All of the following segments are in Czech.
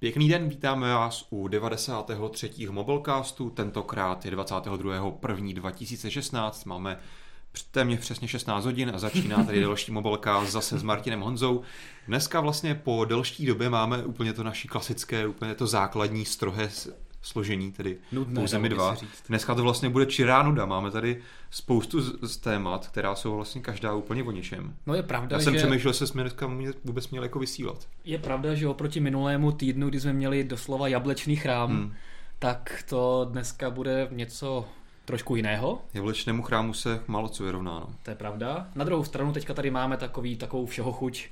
Pěkný den, vítáme vás u 93. Mobilecastu, tentokrát je 22.1.2016, máme téměř přesně 16 hodin a začíná tady další Mobilecast zase s Martinem Honzou. Dneska vlastně po delší době máme úplně to naší klasické, úplně to základní strohé složení, tedy Nudné, pouze my dva. Dneska to vlastně bude čirá nuda. Máme tady spoustu z, z témat, která jsou vlastně každá úplně o něčem. No je pravda, Já jsem že... přemýšlel, že jsme dneska vůbec měli jako vysílat. Je pravda, že oproti minulému týdnu, kdy jsme měli doslova jablečný chrám, hmm. tak to dneska bude něco trošku jiného. Jablečnému chrámu se málo co vyrovná. No. To je pravda. Na druhou stranu teďka tady máme takový, takovou všeho chuť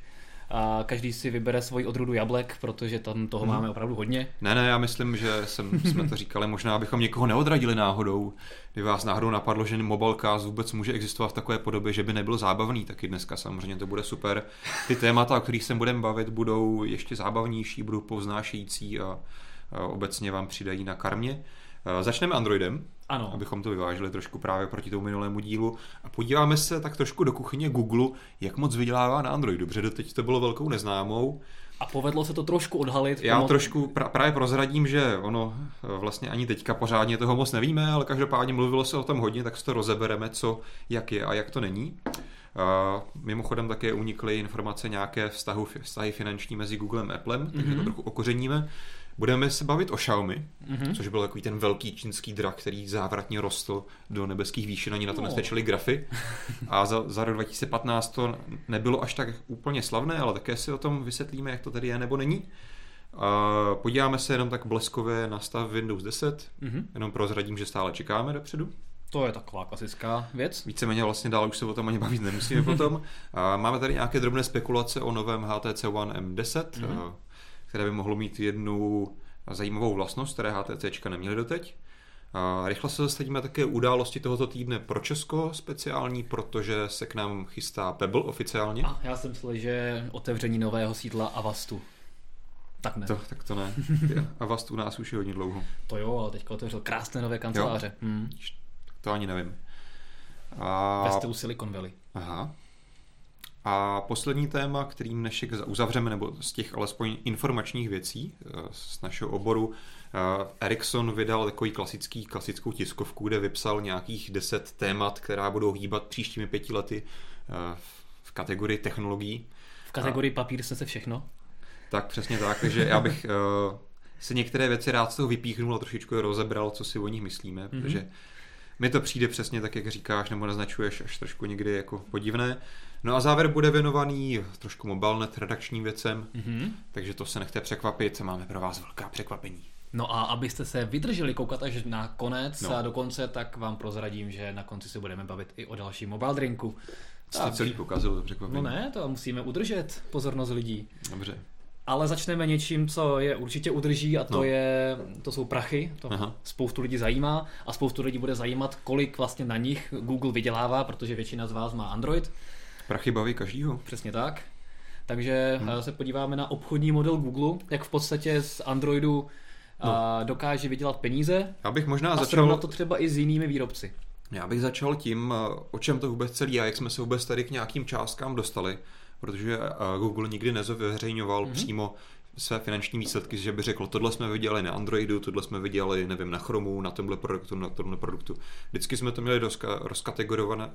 a každý si vybere svoji odrůdu jablek, protože tam toho hmm. máme opravdu hodně. Ne, ne, já myslím, že jsem, jsme to říkali, možná abychom někoho neodradili náhodou. Kdyby vás náhodou napadlo, že Mobilecast vůbec může existovat v takové podobě, že by nebyl zábavný, taky dneska samozřejmě to bude super. Ty témata, o kterých se budeme bavit, budou ještě zábavnější, budou poznášející a, a obecně vám přidají na karmě. Začneme Androidem, ano. abychom to vyvážili trošku právě proti tomu minulému dílu. A podíváme se tak trošku do kuchyně Google, jak moc vydělává na Android. Dobře, doteď to bylo velkou neznámou. A povedlo se to trošku odhalit. Já pomoc... trošku pra- právě prozradím, že ono e, vlastně ani teďka pořádně toho moc nevíme, ale každopádně mluvilo se o tom hodně, tak si to rozebereme, co, jak je a jak to není. Uh, mimochodem také unikly informace nějaké vztahu, vztahy finanční mezi Googlem a Applem, takže mm-hmm. to trochu okořeníme. Budeme se bavit o Xiaomi, mm-hmm. což byl takový ten velký čínský drak, který závratně rostl do nebeských výšin, ani na to no. nestačily grafy. A za, za rok 2015 to nebylo až tak úplně slavné, ale také si o tom vysvětlíme, jak to tady je nebo není. A podíváme se jenom tak bleskově na stav Windows 10, mm-hmm. jenom prozradím, že stále čekáme dopředu. To je taková klasická věc. Víceméně vlastně dál už se o tom ani bavit nemusíme potom. A máme tady nějaké drobné spekulace o novém HTC One M10. Mm-hmm které by mohlo mít jednu zajímavou vlastnost, které HTC neměly doteď. A rychle se zastavíme také události tohoto týdne pro Česko speciální, protože se k nám chystá Pebble oficiálně. A já jsem myslel, že otevření nového sídla Avastu. Tak ne. To, tak to ne. Avast u nás už je hodně dlouho. To jo, ale teďka otevřel krásné nové kanceláře. Hmm. To ani nevím. A... Ve Silicon Valley. Aha. A poslední téma, kterým dnešek uzavřeme, nebo z těch alespoň informačních věcí eh, z našeho oboru, eh, Ericsson vydal takový klasický, klasickou tiskovku, kde vypsal nějakých deset témat, která budou hýbat příštími pěti lety eh, v kategorii technologií. V kategorii A... papír se všechno? Tak přesně tak, takže já bych si některé věci rád z toho vypíchnul a trošičku je rozebral, co si o nich myslíme, mm-hmm. protože mi to přijde přesně tak, jak říkáš, nebo naznačuješ až trošku někdy jako podivné. No a závěr bude věnovaný trošku mobilnet redakčním věcem, mm-hmm. takže to se nechte překvapit, máme pro vás velká překvapení. No a abyste se vydrželi koukat až na konec no. a do konce, tak vám prozradím, že na konci se budeme bavit i o dalším mobile drinku. Jste celý pokazil to překvapení. No ne, to musíme udržet pozornost lidí. Dobře. Ale začneme něčím, co je určitě udrží a to, no. je, to jsou prachy. To Aha. spoustu lidí zajímá a spoustu lidí bude zajímat, kolik vlastně na nich Google vydělává, protože většina z vás má Android. Prachy baví každýho. Přesně tak. Takže hmm. se podíváme na obchodní model Google, jak v podstatě z Androidu no. dokáže vydělat peníze. Já bych možná a začal... na to třeba i s jinými výrobci. Já bych začal tím, o čem to vůbec celý a jak jsme se vůbec tady k nějakým částkám dostali, protože Google nikdy nezveřejňoval mm-hmm. přímo své finanční výsledky, že by řekl, tohle jsme viděli na Androidu, tohle jsme viděli, nevím, na Chromu, na tomhle produktu, na tomhle produktu. Vždycky jsme to měli rozkategorizované,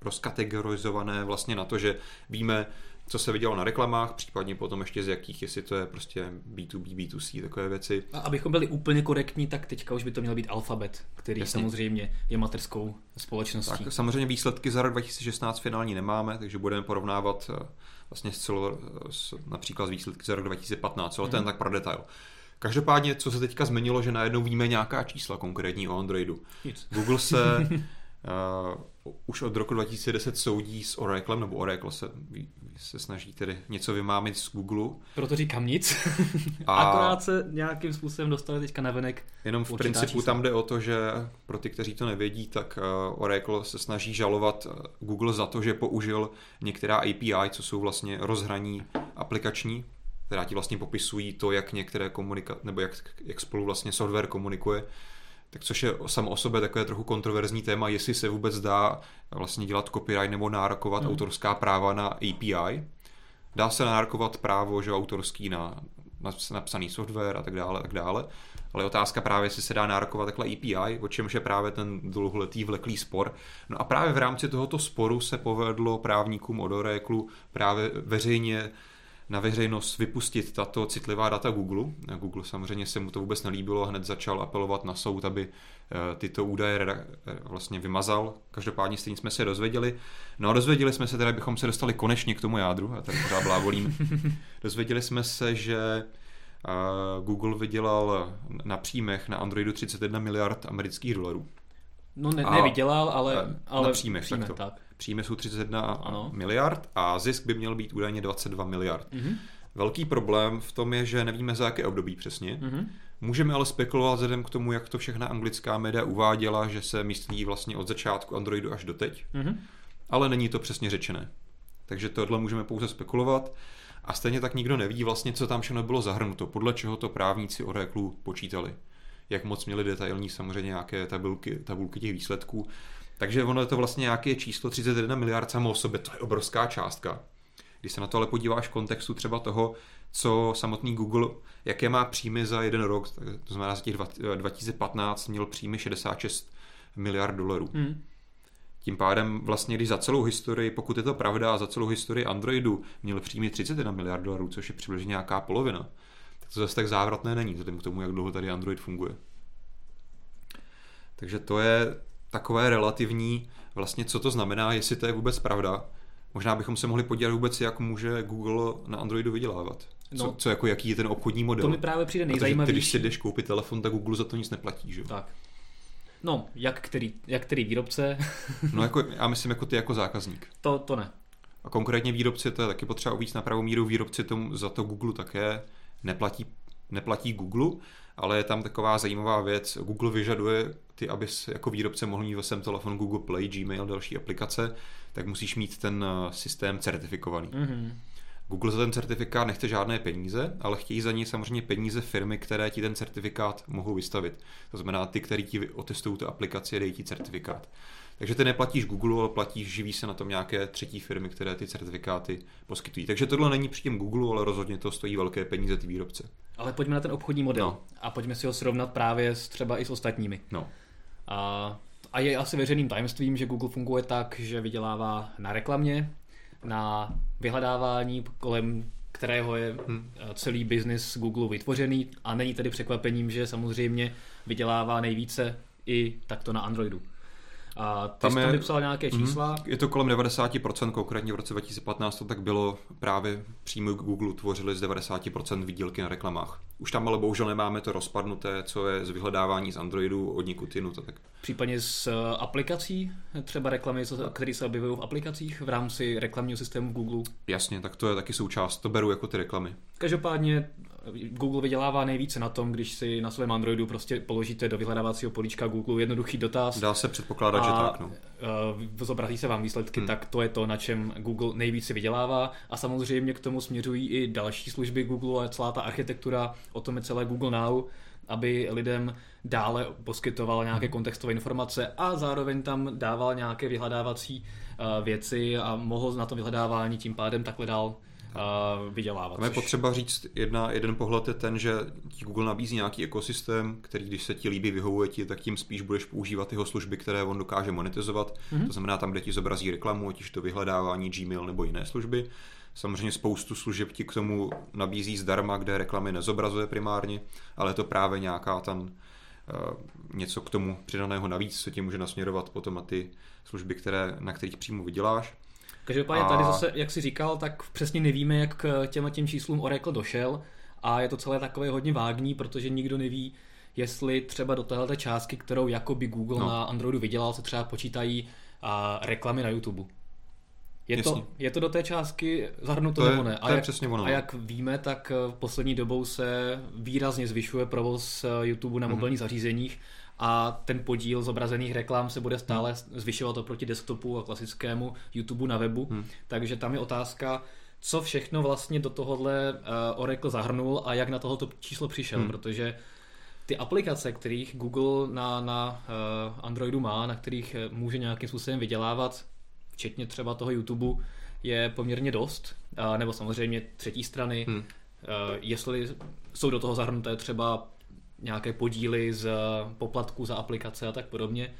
rozkategorizované vlastně na to, že víme, co se vidělo na reklamách, případně potom ještě z jakých, jestli to je prostě B2B, B2C, takové věci. A abychom byli úplně korektní, tak teďka už by to měl být Alphabet, který Jasně. samozřejmě je materskou společností. Tak samozřejmě výsledky za rok 2016 finální nemáme, takže budeme porovnávat eh, vlastně s celou, s, například z výsledky za rok 2015, ale mm. ten tak pro detail. Každopádně, co se teďka změnilo, že najednou víme nějaká čísla konkrétní o Androidu. Nic. Google se uh, už od roku 2010 soudí s Oraclem, nebo Oracle se, se snaží tedy něco vymámit z Google. Proto říkám nic. A Akorát se nějakým způsobem dostali teďka na venek. Jenom v principu čísla. tam jde o to, že pro ty, kteří to nevědí, tak uh, Oracle se snaží žalovat eh, Google za to, že použil některá API, co jsou vlastně rozhraní aplikační, která ti vlastně popisují to, jak některé komunikace, nebo jak, jak spolu vlastně software komunikuje tak což je samo o sobě takové trochu kontroverzní téma, jestli se vůbec dá vlastně dělat copyright nebo nárokovat hmm. autorská práva na API. Dá se nárokovat právo, že autorský na, napsaný software a tak dále, a tak dále. Ale otázka právě, jestli se dá nárokovat takhle API, o čemž je právě ten dlouholetý vleklý spor. No a právě v rámci tohoto sporu se povedlo právníkům od Oracle právě veřejně na veřejnost vypustit tato citlivá data Google. Google samozřejmě se mu to vůbec nelíbilo, hned začal apelovat na soud, aby eh, tyto údaje eh, vlastně vymazal. Každopádně stejně jsme se dozvěděli. No a dozvěděli jsme se teda, abychom se dostali konečně k tomu jádru, a tady pořád blábolím. dozvěděli jsme se, že eh, Google vydělal na příjmech na Androidu 31 miliard amerických dolarů. No ne, nevydělal, ale, ale na příjmech, příjmech tak. Příjmy jsou 31 ano. miliard a zisk by měl být údajně 22 miliard. Mm-hmm. Velký problém v tom je, že nevíme za jaké období přesně. Mm-hmm. Můžeme ale spekulovat vzhledem k tomu, jak to všechna anglická média uváděla, že se myslí vlastně od začátku Androidu až doteď. Mm-hmm. Ale není to přesně řečené. Takže tohle můžeme pouze spekulovat. A stejně tak nikdo neví vlastně, co tam všechno bylo zahrnuto, podle čeho to právníci Oracle počítali. Jak moc měli detailní samozřejmě nějaké tabulky, tabulky těch výsledků. Takže ono je to vlastně nějaké číslo 31 miliard samo o sobě, to je obrovská částka. Když se na to ale podíváš v kontextu třeba toho, co samotný Google, jaké má příjmy za jeden rok, to znamená za těch 2015 měl příjmy 66 miliard dolarů. Hmm. Tím pádem vlastně, když za celou historii, pokud je to pravda, za celou historii Androidu měl příjmy 31 miliard dolarů, což je přibližně nějaká polovina, tak to zase tak závratné není, vzhledem k tomu, jak dlouho tady Android funguje. Takže to je takové relativní, vlastně co to znamená, jestli to je vůbec pravda. Možná bychom se mohli podívat vůbec, jak může Google na Androidu vydělávat. Co, no, co jako, jaký je ten obchodní model. To mi právě přijde nejzajímavější. Protože ty, když si jdeš koupit telefon, tak Google za to nic neplatí, že? Tak. No, jak který, jak který výrobce? no, jako, já myslím jako ty jako zákazník. To, to ne. A konkrétně výrobci, to je taky potřeba uvíct na pravou míru, výrobci tomu, za to Google také neplatí, neplatí Google, ale je tam taková zajímavá věc. Google vyžaduje ty, abys jako výrobce mohl mít ve svém telefonu Google Play, Gmail, další aplikace, tak musíš mít ten eh, systém certifikovaný. Mm-hmm. Google za ten certifikát nechce žádné peníze, ale chtějí za něj samozřejmě peníze firmy, které ti ten certifikát mohou vystavit. To znamená ty, který ti otestují tu aplikaci a dejí ti certifikát. Takže ty neplatíš Google, ale platíš, živí se na tom nějaké třetí firmy, které ty certifikáty poskytují. Takže tohle není příjem Google, ale rozhodně to stojí velké peníze ty výrobce. Ale pojďme na ten obchodní model no. a pojďme si ho srovnat právě s, třeba i s ostatními. No. A, a je asi veřejným tajemstvím, že Google funguje tak, že vydělává na reklamě, na vyhledávání, kolem kterého je hmm. celý biznis Google vytvořený a není tedy překvapením, že samozřejmě vydělává nejvíce i takto na Androidu. A ty Tam je, vypsal nějaké mhm. čísla? Mm, je to kolem 90%, konkrétně v roce 2015 to tak bylo právě přímo Google tvořili z 90% výdělky na reklamách. Už tam ale bohužel nemáme to rozpadnuté, co je z vyhledávání z Androidu od někud to tak. Případně z eh, aplikací, třeba reklamy, které se objevují v aplikacích v rámci reklamního systému Google? Jasně, tak to je taky součást, to beru jako ty reklamy. Každopádně Google vydělává nejvíce na tom, když si na svém Androidu prostě položíte do vyhledávacího políčka Google jednoduchý dotaz. Dá se předpokládat, že tak. No. Eh, zobrazí se vám výsledky, hmm. tak to je to, na čem Google nejvíce vydělává. A samozřejmě k tomu směřují i další služby Google a celá ta architektura, o tom je celé Google Now, aby lidem dále poskytoval nějaké hmm. kontextové informace a zároveň tam dával nějaké vyhledávací eh, věci a mohl na to vyhledávání tím pádem takhle dál vydělávat. Tam je potřeba říct, jedna, jeden pohled je ten, že ti Google nabízí nějaký ekosystém, který když se ti líbí, vyhovuje ti, tak tím spíš budeš používat jeho služby, které on dokáže monetizovat. Mm-hmm. To znamená tam, kde ti zobrazí reklamu, ať už to vyhledávání, Gmail nebo jiné služby. Samozřejmě spoustu služeb ti k tomu nabízí zdarma, kde reklamy nezobrazuje primárně, ale je to právě nějaká tam uh, něco k tomu přidaného navíc, co ti může nasměrovat potom na ty služby, které, na kterých přímo vyděláš. Každopádně a... tady zase, jak si říkal, tak přesně nevíme, jak k těm těm číslům Oracle došel a je to celé takové hodně vágní, protože nikdo neví, jestli třeba do téhle částky, kterou jakoby Google no. na Androidu vydělal, se třeba počítají a reklamy na YouTube. Je to, je to do té částky zahrnuto to nebo ne? A, jak, přesně ono. a no. jak víme, tak v poslední dobou se výrazně zvyšuje provoz YouTube na mhm. mobilních mm-hmm. zařízeních a ten podíl zobrazených reklam se bude stále hmm. zvyšovat oproti desktopu a klasickému YouTube na webu. Hmm. Takže tam je otázka, co všechno vlastně do tohohle uh, Oracle zahrnul a jak na tohoto číslo přišel, hmm. protože ty aplikace, kterých Google na, na uh, Androidu má, na kterých eh, může nějakým způsobem vydělávat, včetně třeba toho YouTube, je poměrně dost, uh, nebo samozřejmě třetí strany, hmm. jestli jsou do toho zahrnuté třeba nějaké podíly z poplatku za aplikace a tak podobně,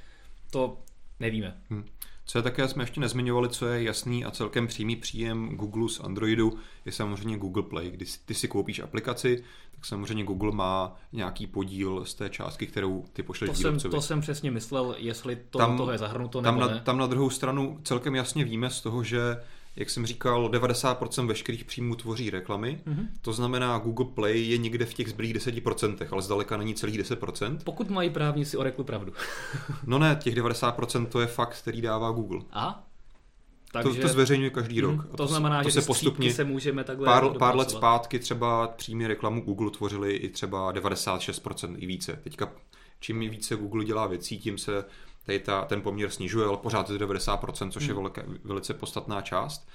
to nevíme. Hmm. Co je také, jsme ještě nezmiňovali, co je jasný a celkem přímý příjem Google z Androidu, je samozřejmě Google Play. Když ty si koupíš aplikaci, tak samozřejmě Google má nějaký podíl z té částky, kterou ty pošleš to výrobcovi. Jsem, to jsem přesně myslel, jestli to tam, toho je zahrnuto tam nebo na, ne. Tam na druhou stranu celkem jasně víme z toho, že jak jsem říkal, 90% veškerých příjmů tvoří reklamy. Mm-hmm. To znamená, Google Play je někde v těch zbylých 10%, ale zdaleka není celých 10%. Pokud mají právníci o reklu pravdu. no ne, těch 90% to je fakt, který dává Google. A? Takže, to, to zveřejňuje každý rok. Mm, to, to znamená, to že se postupně se můžeme takhle pár, pár let zpátky třeba přímý reklamu Google tvořili i třeba 96% i více. Teďka čím více Google dělá věcí, tím se tady ta, ten poměr snižuje, ale pořád je to 90%, což je hmm. velké, velice podstatná část.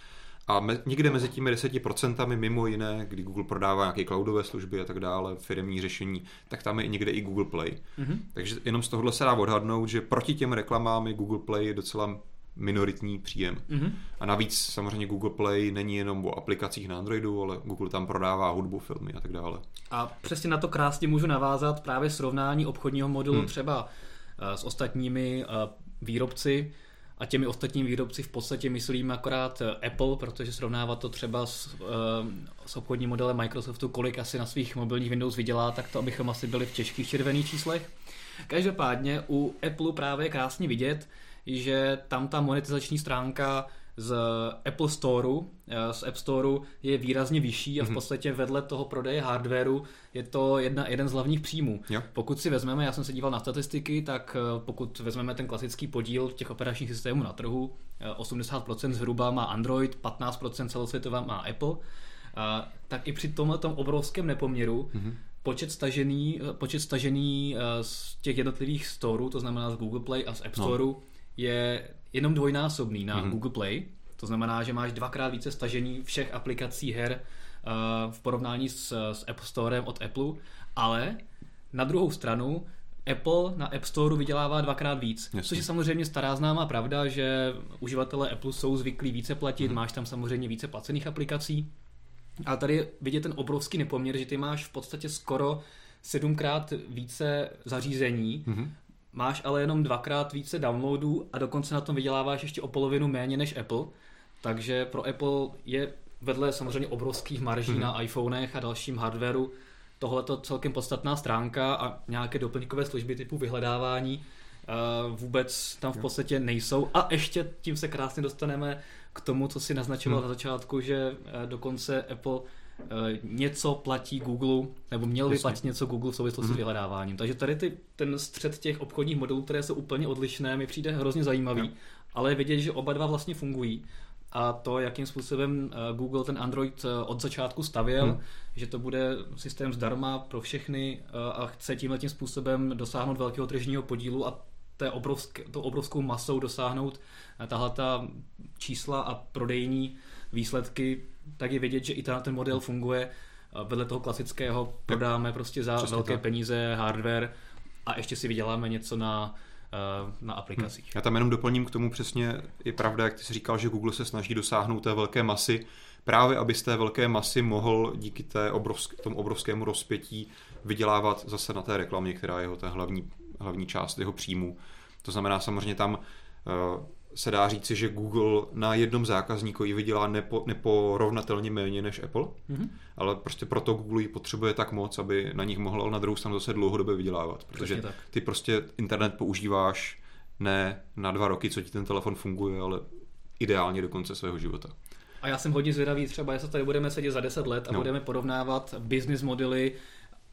A me, někde mezi těmi 10% mimo jiné, kdy Google prodává nějaké cloudové služby a tak dále, firmní řešení, tak tam je někde i Google Play. Mm-hmm. Takže jenom z tohohle se dá odhadnout, že proti těm reklamám je Google Play je docela minoritní příjem. Mm-hmm. A navíc samozřejmě Google Play není jenom o aplikacích na Androidu, ale Google tam prodává hudbu, filmy a tak dále. A přesně na to krásně můžu navázat právě srovnání obchodního modelu hmm. třeba s ostatními eh, výrobci a těmi ostatními výrobci v podstatě myslím akorát eh, Apple, protože srovnávat to třeba s, s obchodním modelem Microsoftu, kolik asi na svých mobilních Windows vydělá, tak to abychom asi byli v těžkých červených číslech. Každopádně u Apple právě je krásně vidět, že tam ta monetizační stránka z Apple Storeu, eh, z App Storeu je výrazně vyšší a v mhm. podstatě vedle toho prodeje hardwareu je to jedna, jeden z hlavních příjmů. Jo. Pokud si vezmeme, já jsem se díval na statistiky, tak eh, pokud vezmeme ten klasický podíl těch operačních systémů na trhu, 80% eh, zhruba má Android, 15% celosvětová má Apple, tak i při tomhle obrovském nepoměru mm-hmm počet stažený, počet stažený z těch jednotlivých storů, to znamená z Google Play a z App Storeu, no. je jenom dvojnásobný na mm-hmm. Google Play. To znamená, že máš dvakrát více stažení všech aplikací her uh, v porovnání s, s App Storem od Apple, ale na druhou stranu Apple na App Store vydělává dvakrát víc, Jasně. což je samozřejmě stará známá pravda, že uživatelé Apple jsou zvyklí více platit, mm. máš tam samozřejmě více placených aplikací. A tady je vidět ten obrovský nepoměr, že ty máš v podstatě skoro sedmkrát více zařízení mm-hmm máš ale jenom dvakrát více downloadů a dokonce na tom vyděláváš ještě o polovinu méně než Apple. Takže pro Apple je vedle samozřejmě obrovských marží hmm. na iPhonech a dalším hardwareu tohle to celkem podstatná stránka a nějaké doplňkové služby typu vyhledávání uh, vůbec tam v podstatě nejsou. A ještě tím se krásně dostaneme k tomu, co si naznačoval hmm. na začátku, že uh, dokonce Apple Eh, něco platí Google, nebo měl by platit něco Google v souvislosti s mhm. vyhledáváním. Takže tady ty, ten střed těch obchodních modelů, které jsou úplně odlišné, mi přijde hrozně zajímavý, yeah. ale je vidět, že oba dva vlastně fungují. A to, jakým způsobem eh, Google ten Android eh, od začátku stavěl, hmm. že to bude systém zdarma pro všechny a chce tímhle tím způsobem dosáhnout velkého tržního podílu a té obrovské, to obrovskou masou dosáhnout tahle ta čísla a prodejní výsledky tak je vidět, že i ten model funguje. Vedle toho klasického prodáme prostě za Přesně velké tak. peníze hardware a ještě si vyděláme něco na, eh, na aplikacích. Hmm. Já tam jenom doplním k tomu přesně, je pravda, jak ty jsi říkal, že Google se snaží dosáhnout té velké masy, právě aby z té velké masy mohl díky té obrovsk, tomu obrovskému rozpětí vydělávat zase na té reklamě, která je jeho ta hlavní, hlavní část jeho příjmu. To znamená samozřejmě tam uh, se dá říci, že Google na jednom zákazníkovi vydělá nepo, neporovnatelně méně než Apple, mm-hmm. ale prostě proto Google ji potřebuje tak moc, aby na nich mohl na druhou stranu zase dlouhodobě vydělávat, protože ty prostě internet používáš ne na dva roky, co ti ten telefon funguje, ale ideálně do konce svého života. A já jsem hodně zvědavý třeba, jestli tady budeme sedět za 10 let a no. budeme porovnávat business modely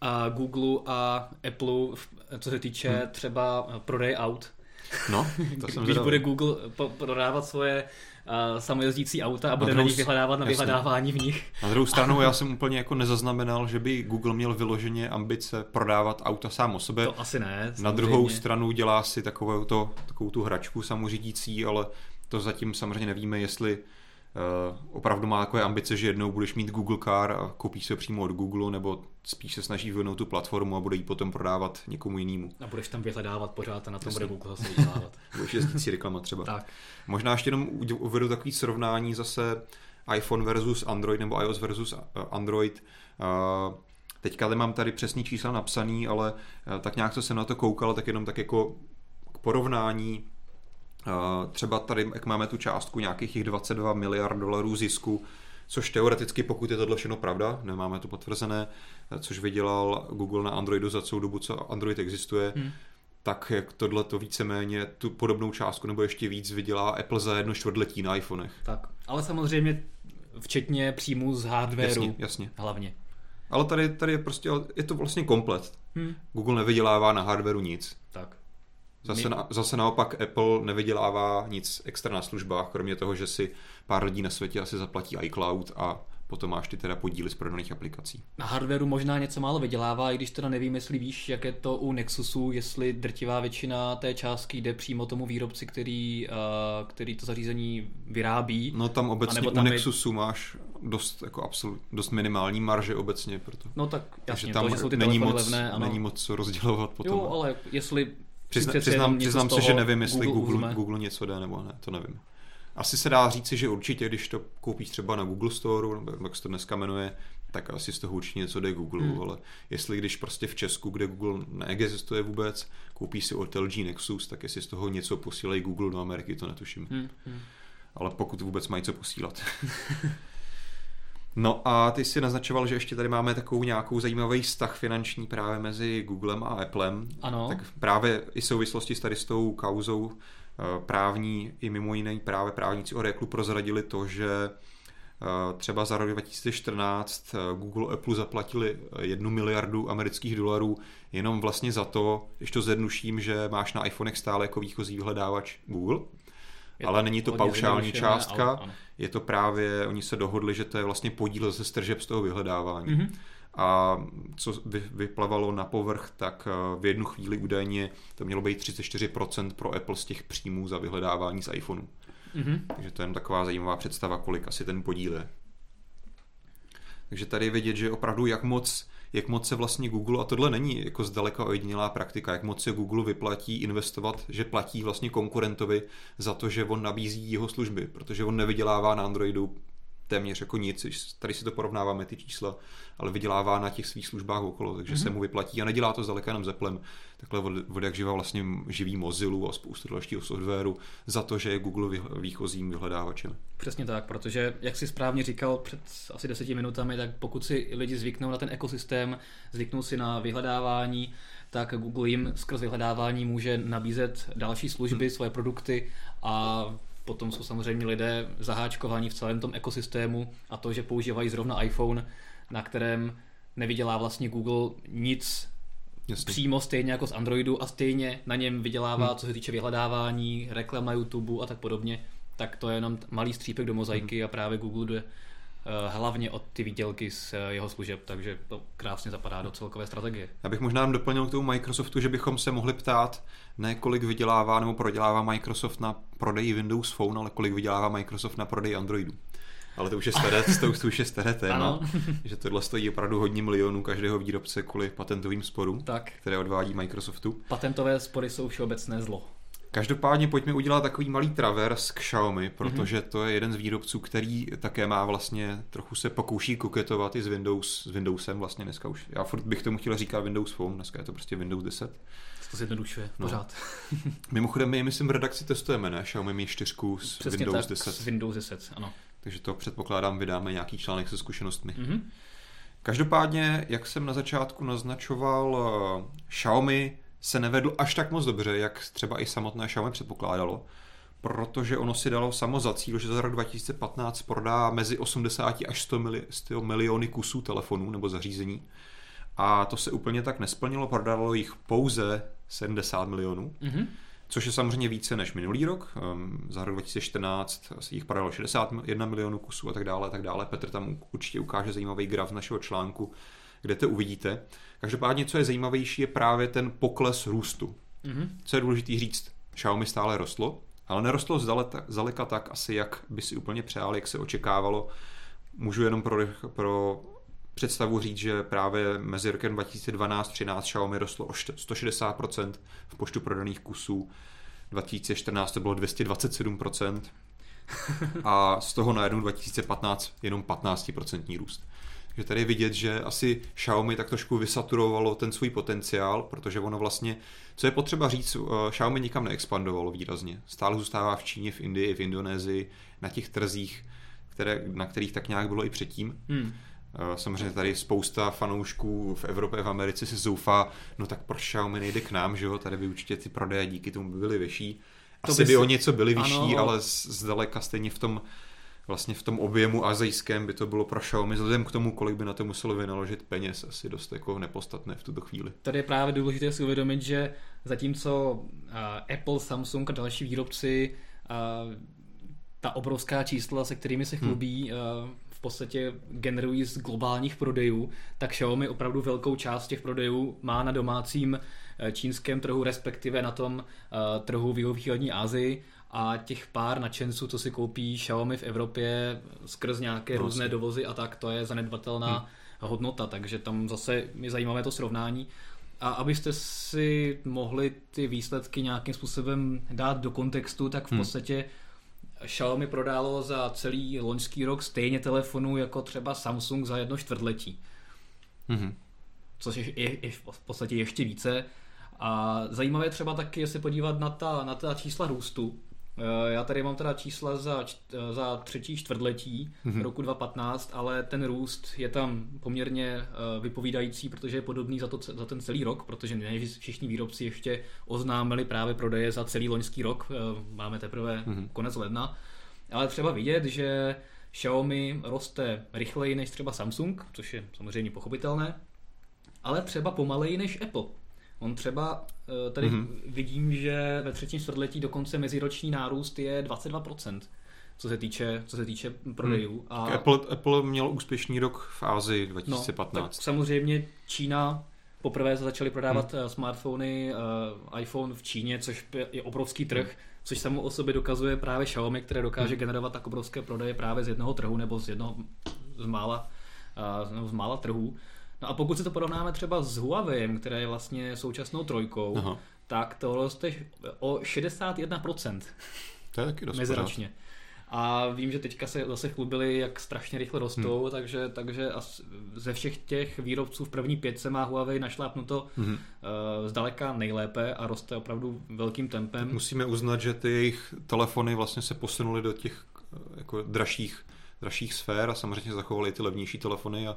a Google a Apple, co se týče hmm. třeba prodej aut No, to jsem Když bude Google prodávat svoje uh, samojezdící auta a bude na, na nich vyhledávat na jasný. vyhledávání v nich. Na druhou stranu já jsem úplně jako nezaznamenal, že by Google měl vyloženě ambice prodávat auta sám o sobě. To asi ne. Samozřejmě. Na druhou stranu dělá si takovou, to, takovou tu hračku samořídící, ale to zatím samozřejmě nevíme, jestli opravdu má takové ambice, že jednou budeš mít Google Car a koupíš se přímo od Google, nebo spíš se snaží vyvinout tu platformu a bude ji potom prodávat někomu jinému. A budeš tam vyhledávat pořád a na tom bude Google zase vyhledávat. budeš jezdící reklama třeba. tak. Možná ještě jenom uvedu takový srovnání zase iPhone versus Android nebo iOS versus Android. Teďka mám tady přesný čísla napsaný, ale tak nějak, co jsem na to koukal, tak jenom tak jako k porovnání Třeba tady, jak máme tu částku nějakých těch 22 miliard dolarů zisku, což teoreticky, pokud je tohle všechno pravda, nemáme to potvrzené, což vydělal Google na Androidu za celou dobu, co Android existuje, hmm. tak jak tohle to víceméně tu podobnou částku nebo ještě víc vydělá Apple za jedno čtvrtletí na iPhonech. Tak, ale samozřejmě včetně příjmů z hardwareu. Jasně, jasně. Hlavně. Ale tady, tady je prostě, je to vlastně komplet. Hmm. Google nevydělává na hardwareu nic. Zase, na, zase naopak Apple nevydělává nic extra na službách, kromě toho, že si pár lidí na světě asi zaplatí iCloud a potom máš ty teda podíly z prodaných aplikací. Na hardwareu možná něco málo vydělává, i když teda nevím, jestli víš, jak je to u Nexusu, jestli drtivá většina té částky jde přímo tomu výrobci, který, uh, který to zařízení vyrábí. No tam obecně tam u Nexusu je... máš dost, jako absolut, dost minimální marže obecně. Proto. No tak jasně, tam to, že jsou ty není moc, levné, ano. není moc co rozdělovat potom. Jo, ale jestli Přizna, přiznám, přiznám se, že nevím, jestli Google, Google, Google něco jde nebo ne, to nevím. Asi se dá říci, že určitě, když to koupíš třeba na Google Store, nebo jak se to dneska jmenuje, tak asi z toho určitě něco jde Google, hmm. ale jestli když prostě v Česku, kde Google neexistuje vůbec, koupíš si od LG Nexus, tak jestli z toho něco posílají Google do Ameriky, to netuším. Hmm. Hmm. Ale pokud vůbec mají co posílat. No a ty si naznačoval, že ještě tady máme takovou nějakou zajímavý vztah finanční právě mezi Googlem a Applem. Ano. Tak právě i souvislosti s tady s tou kauzou eh, právní i mimo jiné právě právníci o Reklu prozradili to, že eh, třeba za rok 2014 eh, Google Apple zaplatili jednu miliardu amerických dolarů jenom vlastně za to, když to zjednuším, že máš na iPhonech stále jako výchozí vyhledávač Google ale není to paušální částka, ale, je to právě, oni se dohodli, že to je vlastně podíl ze stržeb z toho vyhledávání. Mm-hmm. A co vy, vyplavalo na povrch, tak eh, v jednu chvíli údajně to mělo být 34% pro Apple z těch příjmů za vyhledávání z iPhoneu. Mm-hmm. Takže to je jen taková zajímavá představa, kolik asi ten podíl je. Takže tady je vidět, že opravdu jak moc jak moc se vlastně Google, a tohle není jako zdaleka ojedinělá praktika, jak moc se Google vyplatí investovat, že platí vlastně konkurentovi za to, že on nabízí jeho služby, protože on nevydělává na Androidu téměř jako nic, tady si to porovnáváme ty čísla, ale vydělává na těch svých službách okolo, takže mm-hmm. se mu vyplatí a nedělá to zdaleka jenom Zeplem, takhle od, od jak živa vlastně živí Mozilla a spoustu dalšího softwaru za to, že je Google výchozím vyhledávačem. Přesně tak, protože jak si správně říkal před asi deseti minutami, tak pokud si lidi zvyknou na ten ekosystém, zvyknou si na vyhledávání, tak Google jim skrz vyhledávání může nabízet další služby, hmm. svoje produkty a potom jsou samozřejmě lidé zaháčkovaní v celém tom ekosystému a to, že používají zrovna iPhone, na kterém nevydělá vlastně Google nic Jasně. přímo stejně jako z Androidu a stejně na něm vydělává, hmm. co se týče vyhledávání, reklam na YouTube a tak podobně, tak to je jenom malý střípek do mozaiky hmm. a právě Google jde hlavně od ty výdělky z eh, jeho služeb, takže to krásně zapadá do celkové strategie. Já bych možná doplnil k tomu Microsoftu, že bychom se mohli ptát, ne kolik vydělává nebo prodělává Microsoft na prodeji Windows Phone, ale kolik vydělává Microsoft na prodeji Androidu. Ale to už je staré, to, to už je staré téma, že tohle stojí opravdu hodně milionů každého výrobce kvůli patentovým sporům, tak. které odvádí Microsoftu. Patentové spory jsou všeobecné zlo. Každopádně pojďme udělat takový malý travers k Xiaomi, protože mm-hmm. to je jeden z výrobců, který také má vlastně, trochu se pokouší koketovat i s, Windows, s Windowsem vlastně dneska už. Já furt bych tomu chtěl říkat Windows Phone, dneska je to prostě Windows 10. To zjednodušuje, no. pořád. Mimochodem my, myslím, v redakci testujeme, ne? Xiaomi Mi 4 s Přesně Windows tak, 10. s Windows 10, ano. Takže to předpokládám, vydáme nějaký článek se zkušenostmi. Mm-hmm. Každopádně, jak jsem na začátku naznačoval, eh, Xiaomi se nevedl až tak moc dobře, jak třeba i samotné Xiaomi předpokládalo, protože ono si dalo samo za cíl, že za rok 2015 prodá mezi 80 až 100, mili, 100 miliony kusů telefonů nebo zařízení. A to se úplně tak nesplnilo, prodalo jich pouze 70 milionů. Mm-hmm. Což je samozřejmě více než minulý rok. Um, za rok 2014 jich prodalo 61 milionů kusů a tak dále, a tak dále. Petr tam určitě ukáže zajímavý graf z našeho článku, kde to uvidíte. Každopádně, co je zajímavější, je právě ten pokles růstu. Mm-hmm. Co je důležité říct, Xiaomi stále rostlo, ale nerostlo zdaleka, zdaleka tak asi, jak by si úplně přál, jak se očekávalo. Můžu jenom pro, pro představu říct, že právě mezi rokem 2012-13 Xiaomi rostlo o 160% v počtu prodaných kusů, 2014 to bylo 227%. a z toho najednou 2015 jenom 15% růst. Takže tady je vidět, že asi Xiaomi tak trošku vysaturovalo ten svůj potenciál, protože ono vlastně, co je potřeba říct, eh, Xiaomi nikam neexpandovalo výrazně. Stále zůstává v Číně, v Indii, v Indonésii, na těch trzích, které, na kterých tak nějak bylo i předtím. Hmm. Samozřejmě tady spousta fanoušků v Evropě, v Americe se zoufá, no tak proč Xiaomi nejde k nám, že jo, tady by určitě ty prodeje díky tomu by byly vyšší. Asi by, by o něco byly vyšší, ano. ale zdaleka stejně v tom vlastně v tom objemu azijském by to bylo pro Xiaomi, vzhledem k tomu, kolik by na to muselo vynaložit peněz, asi dost jako nepostatné v tuto chvíli. Tady je právě důležité si uvědomit, že zatímco uh, Apple, Samsung a další výrobci uh, ta obrovská čísla, se kterými se hmm. chlubí, hmm. v podstatě generují z globálních prodejů, tak Xiaomi opravdu velkou část těch prodejů má na domácím čínském trhu, respektive na tom trhu v jihovýchodní Asii a těch pár nadšenců, co si koupí Xiaomi v Evropě skrz nějaké vlastně. různé dovozy a tak, to je zanedbatelná hmm. hodnota, takže tam zase je zajímavé to srovnání. A abyste si mohli ty výsledky nějakým způsobem dát do kontextu, tak v hmm. podstatě Xiaomi prodalo za celý loňský rok stejně telefonů jako třeba Samsung za jedno čtvrtletí. Hmm. Což je, je, je v podstatě ještě více. A zajímavé třeba taky je se podívat na ta, na ta čísla růstu, já tady mám teda čísla za, eh, za třetí čtvrtletí mm-hmm. roku 2015, ale ten růst je tam poměrně eh, vypovídající, protože je podobný za, to, za ten celý rok, protože ne všichni výrobci ještě oznámili právě prodeje za celý loňský rok, máme teprve mm-hmm. konec ledna, ale třeba vidět, že Xiaomi roste rychleji než třeba Samsung, což je samozřejmě pochopitelné, ale třeba pomaleji než Apple. On třeba eh, tady mm-hmm. vidím, že ve třetím čtvrtletí dokonce meziroční nárůst je 22%, co se týče, co se týče prodejů. Hmm. A... Apple, Apple měl úspěšný rok v Ázii 2015. No, tak samozřejmě Čína poprvé se začaly prodávat hmm. smartfony, uh, iPhone v Číně, což je obrovský trh, hmm. což samo o sobě dokazuje právě Xiaomi, které dokáže hmm. generovat tak obrovské prodeje právě z jednoho trhu nebo z jednoho z mála, nebo z mála trhů. No a pokud se to porovnáme třeba s Huawei, které je vlastně současnou trojkou, Aha. tak to roste o 61%. To je taky dost. A vím, že teďka se zase chlubili, jak strašně rychle rostou, hmm. takže, takže ze všech těch výrobců v první pětce má Huawei našlápnuto hmm. uh, zdaleka nejlépe a roste opravdu velkým tempem. Musíme uznat, že ty jejich telefony vlastně se posunuly do těch eh, jako dražších, dražších sfér a samozřejmě zachovaly ty levnější telefony a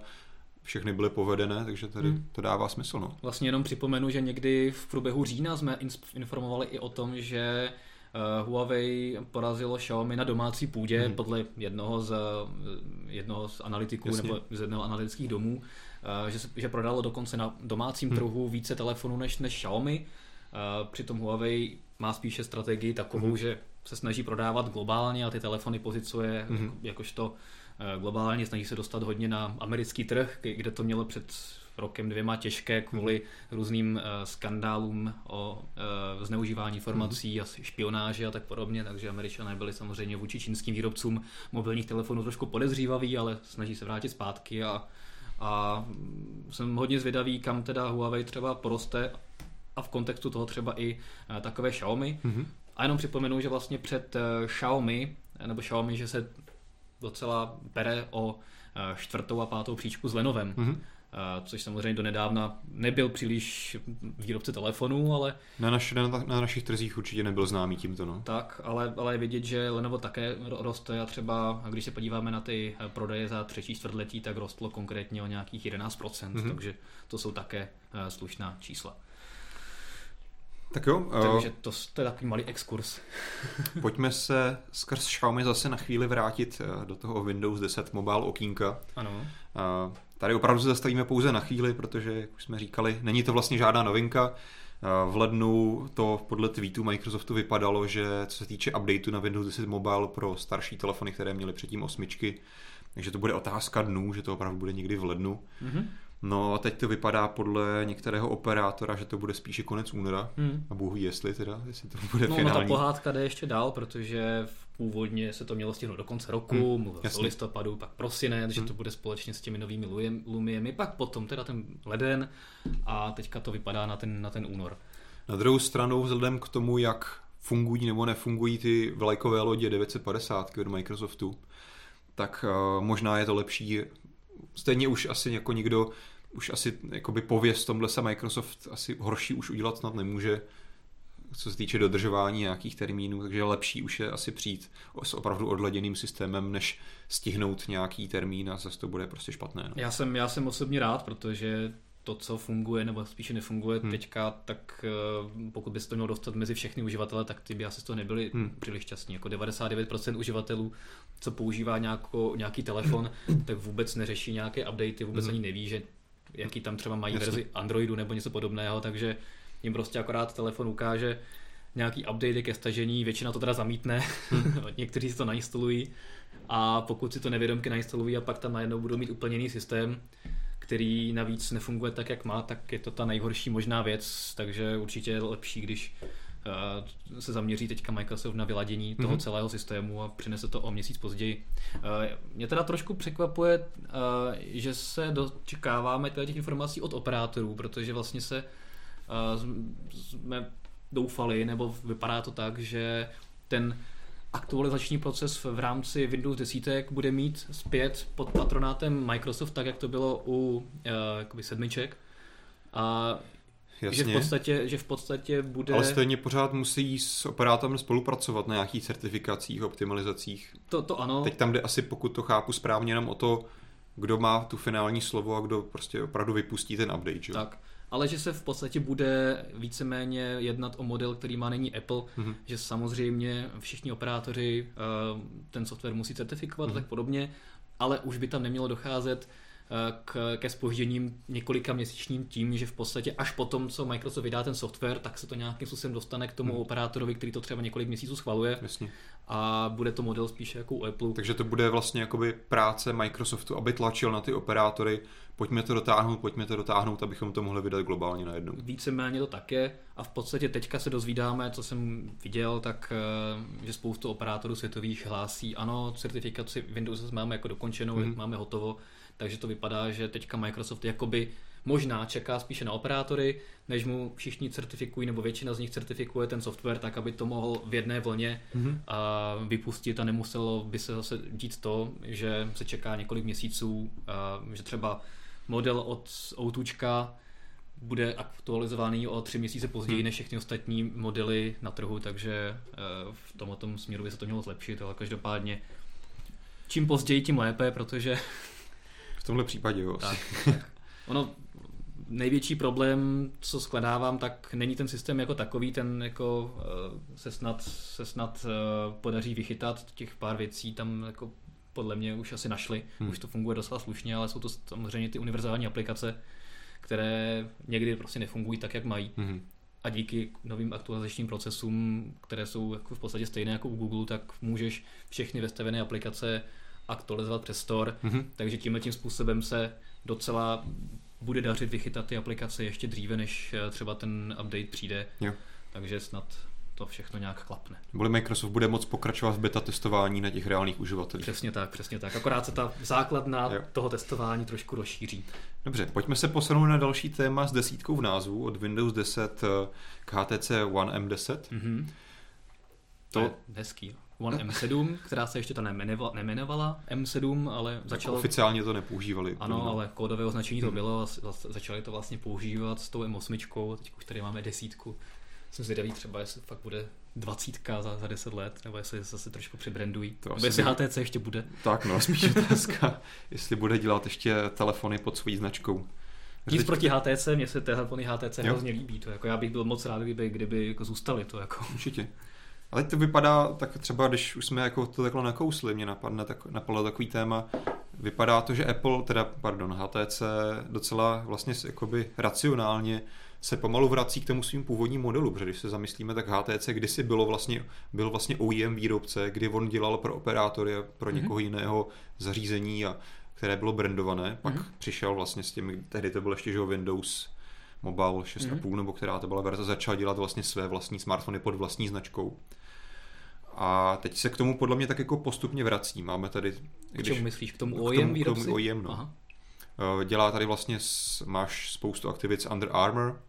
všechny byly povedené, takže tady hmm. to dává smysl. No. Vlastně jenom připomenu, že někdy v průběhu října jsme informovali i o tom, že uh, Huawei porazilo Xiaomi na domácí půdě hmm. podle jednoho z, jednoho z analytiků Jasně. nebo z jednoho analytických domů, uh, že, že prodalo dokonce na domácím hmm. trhu více telefonů než, než Xiaomi. Uh, přitom Huawei má spíše strategii takovou, hmm. že se snaží prodávat globálně a ty telefony pozicuje hmm. jakožto Eh, globálně, snaží se dostat hodně na americký trh, kde to mělo před rokem dvěma těžké kvůli různým uh, skandálům o uh, zneužívání informací mm. a špionáži a tak podobně, takže američané byli samozřejmě vůči čínským výrobcům mobilních telefonů trošku podezřívaví, ale snaží se vrátit zpátky a, a jsem hodně zvědavý, kam teda Huawei třeba poroste a v kontextu toho třeba i uh, takové Xiaomi. Mm-hmm. A jenom připomenu, že vlastně před uh, Xiaomi, nebo Xiaomi, že se docela bere o eh, čtvrtou a pátou příčku s Lenovem. Mm-hmm. Což samozřejmě do nedávna nebyl příliš výrobce telefonů, ale... Na, naš, na, na našich trzích určitě nebyl známý tímto, no. Tak, ale, ale je vidět, že Lenovo také roste a třeba, když se podíváme na ty eh, prodeje za třetí čtvrtletí, tak rostlo konkrétně o nějakých 11%, mm-hmm. takže to jsou také slušná čísla. Tak jo. Takže eh, to, to je takový malý exkurs. pojďme se skrz Xiaomi zase na chvíli vrátit eh, do toho Windows 10 mobile okýnka. Ano. Eh, tady opravdu se zastavíme pouze na chvíli, protože, jak už jsme říkali, není to vlastně žádná novinka. V lednu to podle tweetu Microsoftu vypadalo, že co se týče updateu na Windows 10 Mobile pro starší telefony, které měly předtím osmičky, takže to bude otázka dnů, že to opravdu bude někdy v lednu. Mm-hmm. No a teď to vypadá podle některého operátora, že to bude spíše konec února. Hmm. A bůh ví, jestli teda, jestli to bude no, finální. No ta pohádka jde ještě dál, protože původně se to mělo stihnout do konce roku, hmm. mluvil o listopadu, pak prosinec, hmm. že to bude společně s těmi novými Lumiemi, pak potom teda ten leden a teďka to vypadá na ten, na ten únor. Na druhou stranu, vzhledem k tomu, jak fungují nebo nefungují ty vlajkové lodě 950 od Microsoftu, tak uh, možná je to lepší. Stejně už asi jako nikdo, už asi jakoby pověst tomhle se Microsoft asi horší už udělat snad nemůže, co se týče dodržování nějakých termínů, takže lepší už je asi přijít s opravdu odladěným systémem, než stihnout nějaký termín a zase to bude prostě špatné. No. Já, jsem, já jsem osobně rád, protože to, co funguje, nebo spíše nefunguje hmm. teďka, tak eh, pokud bys to měl dostat mezi všechny uživatele, tak ty by asi z toho nebyli hmm. příliš šťastní. Jako 99% uživatelů, co používá nějako, nějaký telefon, tak vůbec neřeší nějaké updaty, vůbec hmm. ani neví, že jaký tam třeba mají Jasně. verzi Androidu nebo něco podobného, takže jim prostě akorát telefon ukáže nějaký update ke stažení, většina to teda zamítne, hmm. někteří si to nainstalují a pokud si to nevědomky nainstalují a pak tam najednou budou mít úplně jiný systém, který navíc nefunguje tak, jak má, tak je to ta nejhorší možná věc, takže určitě je lepší, když se zaměří teďka Microsoft na vyladění toho mm-hmm. celého systému a přinese to o měsíc později. Uh, mě teda trošku překvapuje, uh, že se dočekáváme těch informací od operátorů, protože vlastně se jsme doufali, nebo vypadá to tak, že ten aktualizační proces v rámci Windows 10 bude mít zpět pod patronátem Microsoft, tak jak to bylo u uh, sedmiček. A Jasně. Že v, podstatě, že v podstatě bude... Ale stejně pořád musí s operátorem spolupracovat na nějakých certifikacích, optimalizacích. To, to ano. Teď tam jde asi, pokud to chápu správně, jenom o to, kdo má tu finální slovo a kdo prostě opravdu vypustí ten update. Že? Tak ale že se v podstatě bude víceméně jednat o model, který má není Apple, mm-hmm. že samozřejmě všichni operátoři uh, ten software musí certifikovat mm-hmm. a tak podobně, ale už by tam nemělo docházet eh, k, ke spožděním několika měsíčním tím, že v podstatě až potom, co Microsoft vydá ten software, tak se to nějakým způsobem dostane k tomu hmm. operátorovi, který to třeba několik měsíců schvaluje. Jasně. A bude to model spíše jako u Apple. Takže to bude vlastně jakoby práce Microsoftu, aby tlačil na ty operátory, pojďme to dotáhnout, pojďme to dotáhnout, abychom to mohli vydat globálně najednou. Víceméně to tak je a v podstatě teďka se dozvídáme, co jsem viděl, tak eh, že spoustu operátorů světových hlásí, ano, certifikaci Windows máme jako dokončenou, mm-hmm. máme hotovo, takže to vypadá, že teďka Microsoft jakoby možná čeká spíše na operátory, než mu všichni certifikují, nebo většina z nich certifikuje ten software tak, aby to mohl v jedné vlně mm-hmm. a vypustit a nemuselo by se zase dít to, že se čeká několik měsíců, a že třeba model od Outučka bude aktualizovaný o tři měsíce později hmm. než všechny ostatní modely na trhu, takže eh, v tomto směru by se to mělo zlepšit, ale každopádně čím později, tím lépe, protože... V tomhle případě, jo. Tak, tak. Ono, největší problém, co skladávám, tak není ten systém jako takový, ten jako eh, se snad, se snad eh, podaří vychytat těch pár věcí, tam jako podle mě už asi našli, hmm. už to funguje docela slušně, ale jsou to samozřejmě ty univerzální aplikace, které někdy prostě nefungují tak, jak mají. Hmm. A díky novým aktualizačním procesům, které jsou jako v podstatě stejné jako u Google, tak můžeš všechny vestavené aplikace aktualizovat přes Store, hmm. takže tímhle tím způsobem se docela bude dařit vychytat ty aplikace ještě dříve, než eh, třeba ten update přijde. Jo. Takže snad to všechno nějak klapne. Bude Microsoft bude moc pokračovat v beta testování na těch reálných uživatelích. Přesně tak, přesně tak. Akorát se ta základna jo. toho testování trošku rozšíří. Dobře, pojďme se posunout na další téma s desítkou v názvu od Windows 10 eh, k HTC One M10. Mm-hmm. To, to je hezký. One M7, která se ještě ta nemenovala, nemenovala M7, ale začalo... Oficiálně to nepoužívali. Ano, ale kódové označení to hmm. bylo, začali to vlastně používat s tou M8, teď už tady máme desítku jsem zvědavý třeba, jestli fakt bude dvacítka za, za 10 let, nebo jestli se zase trošku přibrandují. To nebo jestli HTC ještě bude. Tak no, spíš otázka, jestli bude dělat ještě telefony pod svojí značkou. Nic proti HTC, mně se telefony HTC jo. hrozně líbí. To jako já bych byl moc rád, kdyby, kdyby jako zůstali to. Jako. Určitě. Ale to vypadá tak třeba, když už jsme jako to takhle nakousli, mě napadne tak, napadlo takový téma, vypadá to, že Apple, teda pardon, HTC docela vlastně jakoby racionálně se pomalu vrací k tomu svým původním modelu, protože když se zamyslíme, tak HTC kdysi bylo vlastně, byl vlastně OEM výrobce, kdy on dělal pro operátory a pro mm-hmm. někoho jiného zařízení, a, které bylo brandované, pak mm-hmm. přišel vlastně s těmi, tehdy to byl ještě že Windows Mobile 6.5, mm-hmm. nebo která to byla verze, začal dělat vlastně své vlastní smartfony pod vlastní značkou. A teď se k tomu podle mě tak jako postupně vrací. Máme tady... Když, k čemu myslíš? K tomu OEM k tomu, výrobci? K tomu OEM, no. Aha. Eh, dělá tady vlastně, máš spoustu aktivit s Under Armour,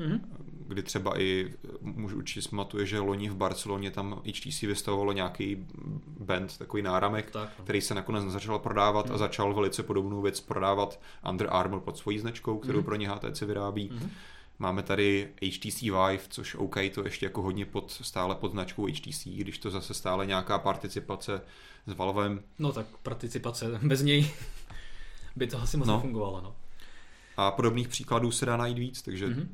mm-hmm. kdy třeba i, můžu určitě smatuje, že loni v Barceloně tam HTC vystavovalo nějaký band, takový náramek, tak. No. který se nakonec začal prodávat mm. a začal velice podobnou věc prodávat Under Armour pod svojí značkou, kterou mm. pro ně HTC vyrábí. Mm. Máme tady HTC Vive, což OK, to ještě jako hodně pod, stále pod značkou HTC, když to zase stále nějaká participace s Valvem. No tak participace, bez něj by to asi moc no. nefungovalo. No. A podobných příkladů se dá najít víc, takže mm-hmm.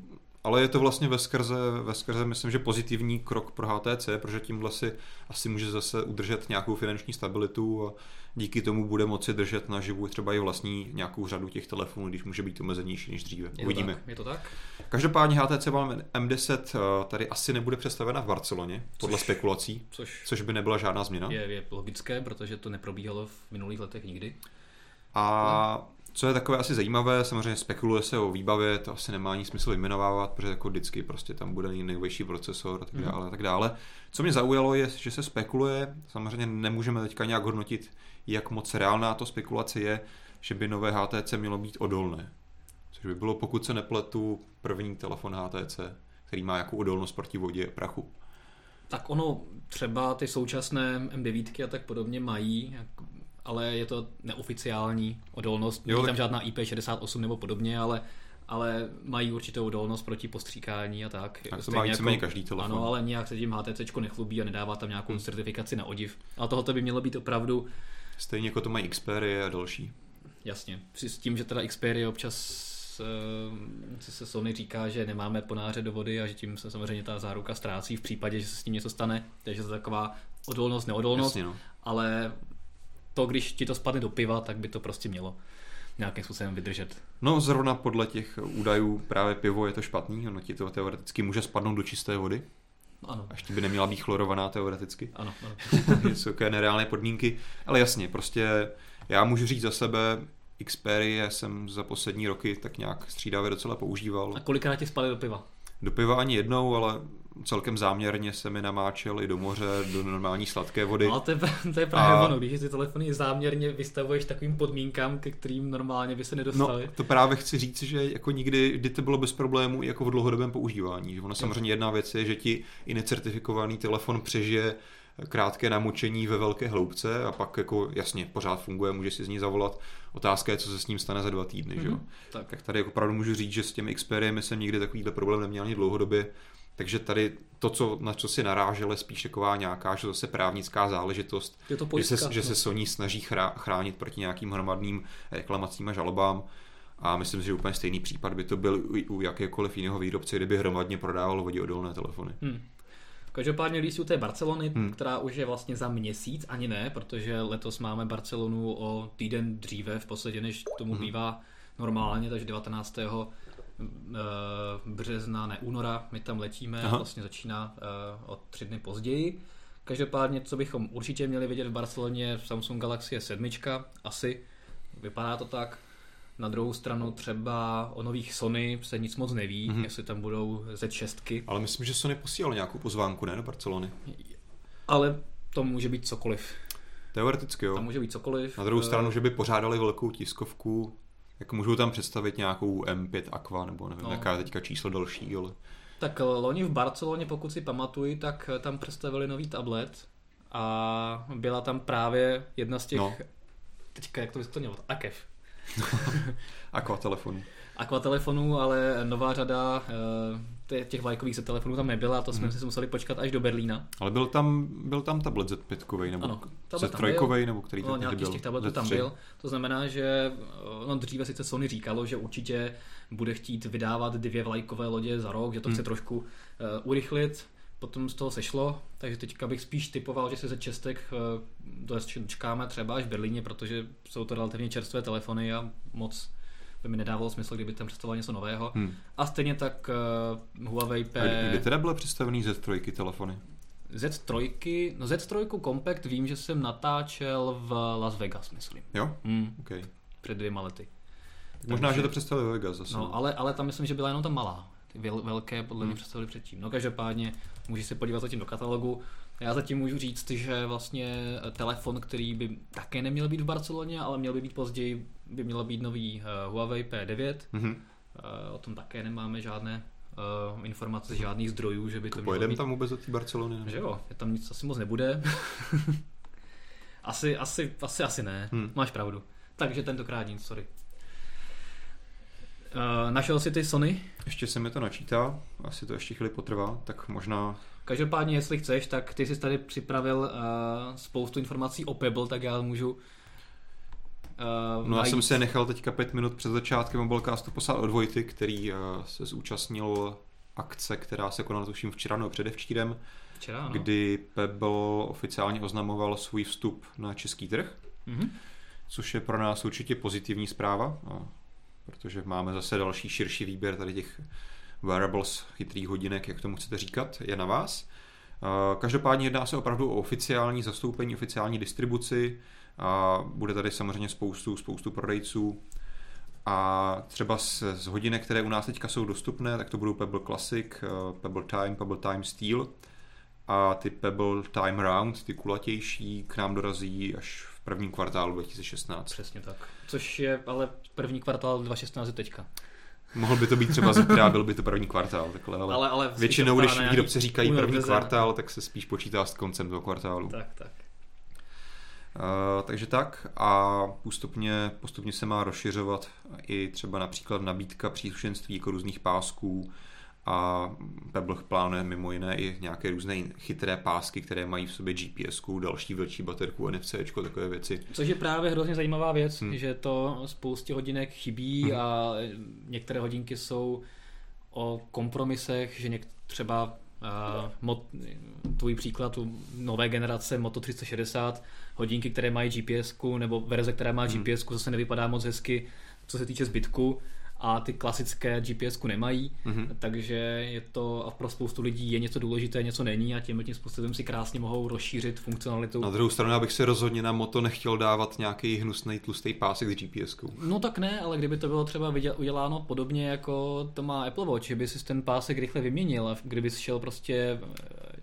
Ale je to vlastně ve skrze, ve skrze, myslím, že pozitivní krok pro HTC, protože tímhle si asi může zase udržet nějakou finanční stabilitu a díky tomu bude moci držet naživu třeba i vlastní nějakou řadu těch telefonů, když může být omezenější než dříve. Je Uvidíme. To tak, je to tak? Každopádně HTC One M10 eh, tady asi nebude představena v Barceloně, podle což, spekulací, což, což by nebyla žádná změna. Je, je logické, protože to neprobíhalo v minulých letech nikdy. A co je takové asi zajímavé, samozřejmě spekuluje se o výbavě, to asi nemá ani smysl vyjmenovávat, protože jako vždycky prostě tam bude nejvyšší procesor a tak mhm. dále, a tak dále. Co mě zaujalo je, že se spekuluje, samozřejmě nemůžeme teďka nějak hodnotit, jak moc reálná to spekulace je, že by nové HTC mělo být odolné. Což by bylo, pokud se nepletu, první telefon HTC, který má jako odolnost proti vodě prachu. Tak ono, třeba ty současné M9 a tak podobně mají, ale je to neoficiální odolnost. Není tam žádná IP68 nebo podobně, ale ale mají určitou odolnost proti postříkání a tak. Tak to má víceméně jako, každý telefon. Ano, ale nějak se tím HTC nechlubí a nedává tam nějakou hmm. certifikaci na odiv. Ale tohoto by mělo být opravdu... Stejně jako to mají Xperia a další. Jasně. S tím, že teda Xperia občas uh, se Sony říká, že nemáme ponáře do vody a že tím se samozřejmě ta záruka ztrácí v případě, že se s tím něco stane. Takže to je taková odolnost, neodolnost. Jasně, no. Ale to, když ti to spadne do piva, tak by to prostě mělo nějakým způsobem vydržet. No zrovna podle těch údajů právě pivo je to špatný, ono ti to teoreticky může spadnout do čisté vody. Ano. Až by neměla být chlorovaná teoreticky. Ano, ano. také nereálné podmínky. Ale jasně, prostě já můžu říct za sebe, Xperia jsem za poslední roky tak nějak střídavě docela používal. A kolikrát ti spadly do piva? Do piva ani jednou, ale celkem záměrně se mi namáčel i do moře, do normální sladké vody. No, to je, to je právě a... ono, když ty telefony záměrně vystavuješ takovým podmínkám, ke kterým normálně by se nedostali. No, to právě chci říct, že jako nikdy, kdy to bylo bez problémů jako v dlouhodobém používání. Že ono samozřejmě jedna věc je, že ti i necertifikovaný telefon přežije krátké namočení ve velké hloubce a pak jako jasně pořád funguje, může si z ní zavolat. Otázka je, co se s ním stane za dva týdny. Mm-hmm. Že? Mhm. Tak. tak tady jako opravdu můžu říct, že s těmi Xperiemi jsem nikdy takovýhle problém neměl ani dlouhodobě. Takže tady to, co, na co si narážel, je spíš taková nějaká, že zase právnická záležitost, je to pojistka, že, se, že se Sony snaží chránit proti nějakým hromadným reklamacím a žalobám. A myslím si, že úplně stejný případ by to byl u jakékoliv jiného výrobce, kdyby hromadně prodával voděodolné telefony. Hmm. Každopádně lístí u té Barcelony, hmm. která už je vlastně za měsíc, ani ne, protože letos máme Barcelonu o týden dříve, v podstatě než tomu hmm. bývá normálně, takže 19. Eh, března, ne února, my tam letíme Aha. vlastně začíná eh, o tři dny později. Každopádně, co bychom určitě měli vidět v Barceloně, Samsung Galaxy S7, asi, vypadá to tak. Na druhou stranu třeba o nových Sony se nic moc neví, mm-hmm. jestli tam budou Z6. Ale myslím, že Sony posílal nějakou pozvánku, ne, do Barcelony. Ale to může být cokoliv. Teoreticky jo. Tam může být cokoliv. Na druhou stranu, že by pořádali velkou tiskovku, jako můžu tam představit nějakou M5 Aqua, nebo nevím, no. jaká je teďka číslo další, ale... Tak eh, loni v Barceloně, pokud si pamatuji, tak eh, tam představili nový tablet a byla tam právě jedna z těch... No. Teďka, jak to měl? Akev. Aqua telefonu. Aqua telefonů, ale nová řada eh, těch vlajkových telefonů tam nebyla, to jsme mm. si museli počkat až do Berlína. Ale byl tam, byl tam tablet Z5, nebo ano, Z3, nebo který no, nějaký byl? z těch tabletů Z3. tam byl. To znamená, že eh, no, dříve sice Sony říkalo, že určitě bude chtít vydávat dvě vlajkové lodě za rok, že to mm. chce trošku uh, urychlit, potom z toho sešlo, takže teďka bych spíš typoval, že se ze čestek dočkáme třeba až v Berlíně, protože jsou to relativně čerstvé telefony a moc by mi nedávalo smysl, kdyby tam představoval něco nového. Hmm. A stejně tak uh, Huawei P... A kdy teda byly představený Z3 telefony? Z3, no Z3 Compact vím, že jsem natáčel v Las Vegas, myslím. Jo? Hmm. Okay. Před dvěma lety. Možná, Takže, že to představili Vegas zase. No, ale, ale tam myslím, že byla jenom ta malá. Ty velké podle mě hmm. představili předtím. No každopádně můžeš se podívat zatím do katalogu. Já zatím můžu říct, že vlastně telefon, který by také neměl být v Barceloně, ale měl by být později, by měl být nový uh, Huawei P9. Mm-hmm. Uh, o tom také nemáme žádné uh, informace z žádných zdrojů, že by to, to Pojedeme tam vůbec do té Barcelony? Ne? Že jo, je tam nic asi moc nebude. asi, asi, asi, asi ne, hmm. máš pravdu. Takže tentokrát nic, sorry. Uh, našel si ty Sony? Ještě se mi to načítá, asi to ještě chvíli potrvá, tak možná... Každopádně, jestli chceš, tak ty jsi tady připravil uh, spoustu informací o Pebble, tak já můžu Uh, no já jsem si nechal teďka pět minut před začátkem Mobilecastu poslat od Vojty, který uh, se zúčastnil akce, která se konala tuším včera nebo předevčírem, včera, no. kdy Pebble oficiálně oznamoval svůj vstup na český trh, mm-hmm. což je pro nás určitě pozitivní zpráva. No, protože máme zase další širší výběr tady těch wearables, chytrých hodinek, jak tomu chcete říkat, je na vás. Každopádně jedná se opravdu o oficiální zastoupení, oficiální distribuci a bude tady samozřejmě spoustu, spoustu prodejců a třeba z, z hodinek, které u nás teďka jsou dostupné, tak to budou Pebble Classic, eh, Pebble Time, Pebble Time Steel a ty Pebble Time Round, ty kulatější, k nám dorazí až v prvním kvartálu 2016. Přesně tak. Což je ale první kvartál 2016 teďka. Mohl by to být třeba zítra, byl by to první kvartál, takhle, ale, ale, ale většinou, když výrobci říkají první kvartál, tak se spíš počítá s koncem toho kvartálu. Tak, tak. Uh, takže tak a postupně, postupně se má rozšiřovat i třeba například nabídka příslušenství jako různých pásků, a Pebble plánuje mimo jiné i nějaké různé chytré pásky, které mají v sobě GPS, další velší baterku, NFC, takové věci. Což je právě hrozně zajímavá věc, hmm. že to spoustě hodinek chybí hmm. a některé hodinky jsou o kompromisech, že něk- třeba uh, mot, tvůj příklad u nové generace Moto 360, hodinky, které mají GPS, nebo verze, která má hmm. GPS, zase nevypadá moc hezky, co se týče zbytku, a ty klasické gps nemají, mm-hmm. takže je to a pro spoustu lidí je něco důležité, něco není a tím tím způsobem si krásně mohou rozšířit funkcionalitu. Na druhou stranu, abych si rozhodně na moto nechtěl dávat nějaký hnusný tlustý pásek s gps No tak ne, ale kdyby to bylo třeba uděláno podobně jako to má Apple Watch, že by si ten pásek rychle vyměnil a kdyby šel prostě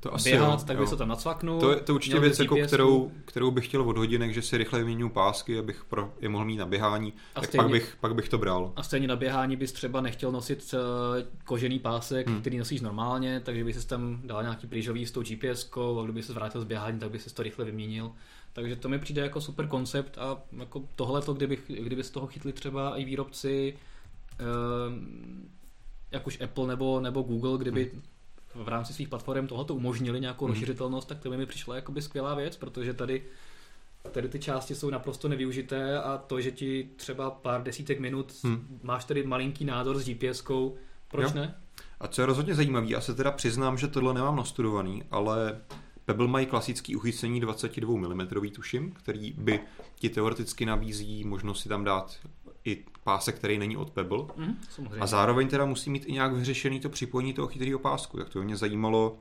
to asi běhat, jo, tak by se tam nacvaknul. To je to určitě věc, jako, kterou, kterou bych chtěl od hodinek, že si rychle vyměňuji pásky, abych pro, je mohl mít na běhání, a tak stejně, pak, bych, pak bych to bral. A stejně na běhání bys třeba nechtěl nosit uh, kožený pásek, hmm. který nosíš normálně, takže bys tam dal nějaký plížový s tou gps a kdyby se vrátil z běhání, tak bys to rychle vyměnil. Takže to mi přijde jako super koncept a jako tohle to, kdyby, kdyby z toho chytli třeba i výrobci, uh, jak už Apple nebo, nebo Google, kdyby hmm v rámci svých platform tohoto umožnili nějakou hmm. rozšířitelnost, tak to by mi přišla jakoby skvělá věc, protože tady tady ty části jsou naprosto nevyužité a to, že ti třeba pár desítek minut hmm. máš tady malinký nádor s GPS-kou, proč jo. ne? A co je rozhodně zajímavé, já se teda přiznám, že tohle nemám nastudovaný, ale Pebble mají klasický uchycení 22 mm tuším, který by ti teoreticky nabízí možnost si tam dát i pásek, který není od Pebble. Mm, a zároveň teda musí mít i nějak vyřešený to připojení toho chytrého pásku. Tak to mě zajímalo,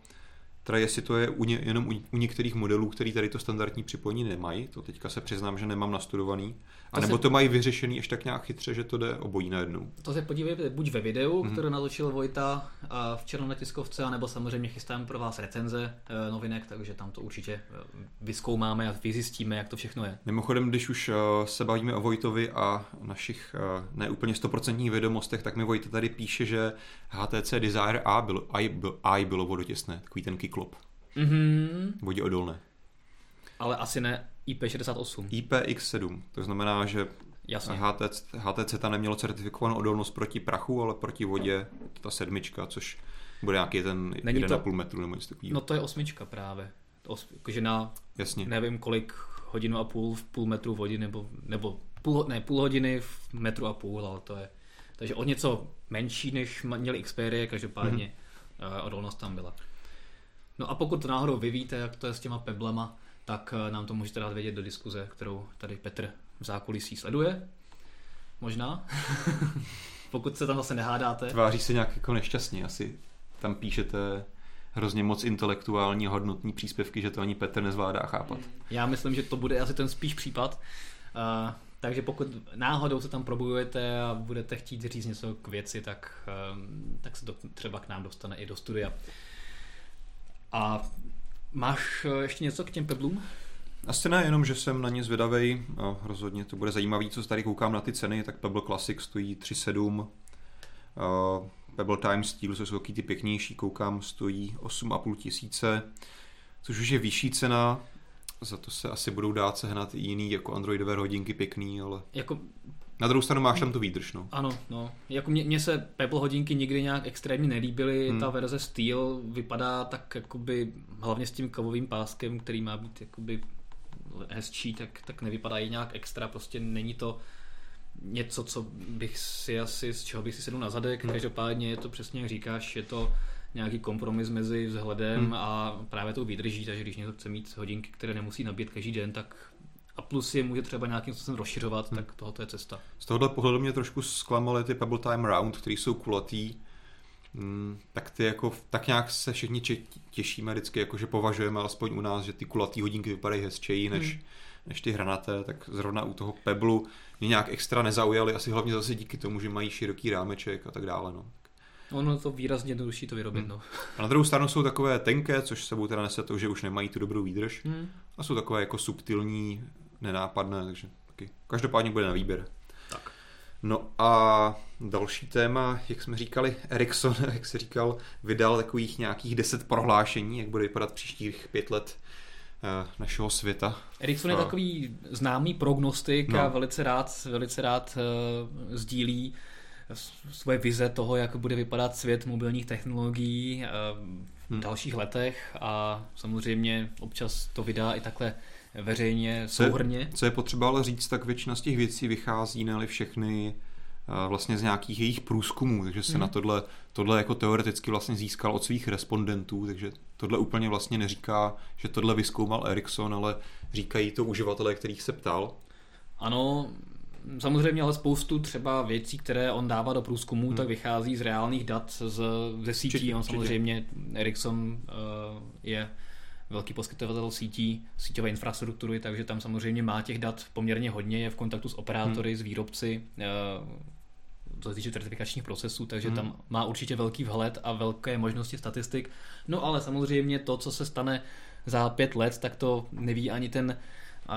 Teda jestli to je u ně, jenom u, u některých modelů, který tady to standardní připojení nemají, to teďka se přiznám, že nemám nastudovaný, a nebo se... to mají vyřešený ještě tak nějak chytře, že to jde obojí najednou. To se podívejte buď ve videu, mm-hmm. které natočil Vojta včera na tiskovce, anebo samozřejmě chystáme pro vás recenze e, novinek, takže tam to určitě e, vyskoumáme a vyzjistíme, jak to všechno je. Mimochodem, když už e, se bavíme o Vojtovi a našich neúplně stoprocentních vědomostech, tak mi Vojta tady píše, že HTC Desire A bylo, I, bylo, I bylo vodotěsné, takový ten kiklop. Mm-hmm. Vodě odolné. Ale asi ne IP68. IPX7, to znamená, že Jasně. HTC, HTC ta nemělo certifikovanou odolnost proti prachu, ale proti vodě ta sedmička, což bude nějaký ten Není 1,5 to... metru nebo něco takového. No to je osmička právě. Jakože na Jasně. nevím kolik hodinu a půl v půl metru vody, nebo, nebo půl, ne, půl hodiny v metru a půl, ale to je takže o něco menší, než měli Xperia, každopádně mm-hmm. odolnost tam byla. No a pokud náhodou vy víte, jak to je s těma peblema, tak eh, nám to můžete dát vědět do diskuze, kterou tady Petr v zákulisí sleduje. Možná. Pokud se tam zase nehádáte. Tváří se nějak jako nešťastně. Asi tam píšete hrozně moc intelektuální hodnotní příspěvky, že to ani Petr nezvládá chápat. Já myslím, že to bude asi ten spíš případ. Uh, takže pokud náhodou se tam probujete a budete chtít říct něco k věci, tak, um, tak se to třeba k nám dostane i do studia. A Máš eh, ještě něco k těm peblům? Asi ne, jenom že jsem na ně zvědavej. A rozhodně to bude zajímavý, co tady koukám na ty ceny, tak Pebble Classic stojí 3,7 Uh, Pebble Time Steel, co jsou taky ty pěknější, koukám, stojí 8,5 tisíce, což už je vyšší cena, za to se asi budou dát sehnat i jiný jako androidové hodinky pěkný, ale... Jako na druhou stranu máš tam tu výdrž, no. Ano, no. Jako mně, mně se Pebble hodinky nikdy nějak extrémně nelíbily. Hmm. Ta verze Steel vypadá tak jakoby, hlavně s tím kovovým páskem, který má být jakoby hezčí, tak, tak nevypadají nějak extra. Prostě není to něco, co bych si asi, z čeho bych si sedl na zadek. Hmm. Každopádně je to přesně, jak říkáš, je to nějaký kompromis mezi vzhledem hmm. a právě tou výdrží, takže když někdo chce mít hodinky, které nemusí nabít každý den, tak a plus je může třeba nějakým způsobem rozšiřovat, hmm. tak tohle je cesta. Z tohohle pohledu mě trošku zklamaly ty Pebble Time Round, které jsou kulatý, Hmm, tak ty jako, tak nějak se všichni těšíme vždycky, jako že považujeme alespoň u nás, že ty kulatý hodinky vypadají hezčeji než, hmm. než ty hranaté, tak zrovna u toho Peblu mě nějak extra nezaujaly, asi hlavně zase díky tomu, že mají široký rámeček a tak dále. No. Ono to výrazně jednodušší to vyrobit. Hmm. No. A na druhou stranu jsou takové tenké, což sebou teda nese to, že už nemají tu dobrou výdrž. Hmm. A jsou takové jako subtilní, nenápadné, takže taky. Každopádně bude na výběr. Tak. No a další téma, jak jsme říkali, Ericsson, jak se říkal, vydal takových nějakých deset prohlášení, jak bude vypadat příštích pět let eh, našeho světa. Ericsson je takový známý prognostik no. a velice rád, velice rád uh, sdílí svoje vize toho, jak bude vypadat svět mobilních technologií v hmm. dalších letech a samozřejmě občas to vydá i takhle veřejně, souhrně. Co je potřeba ale říct, tak většina z těch věcí vychází, ne všechny vlastně z nějakých jejich průzkumů, takže se hmm. na tohle, tohle jako teoreticky vlastně získal od svých respondentů, takže tohle úplně vlastně neříká, že tohle vyskoumal Ericsson, ale říkají to uživatelé, kterých se ptal. Ano, samozřejmě ale spoustu třeba věcí, které on dává do průzkumu, hmm. tak vychází z reálných dat z, ze sítí. Či, on samozřejmě, Ericsson uh, je velký poskytovatel sítí, síťové infrastruktury, takže tam samozřejmě má těch dat poměrně hodně, je v kontaktu s operátory, hmm. s výrobci, uh, co se týče certifikačních procesů, takže hmm. tam má určitě velký vhled a velké možnosti statistik. No ale samozřejmě to, co se stane za pět let, tak to neví ani ten uh,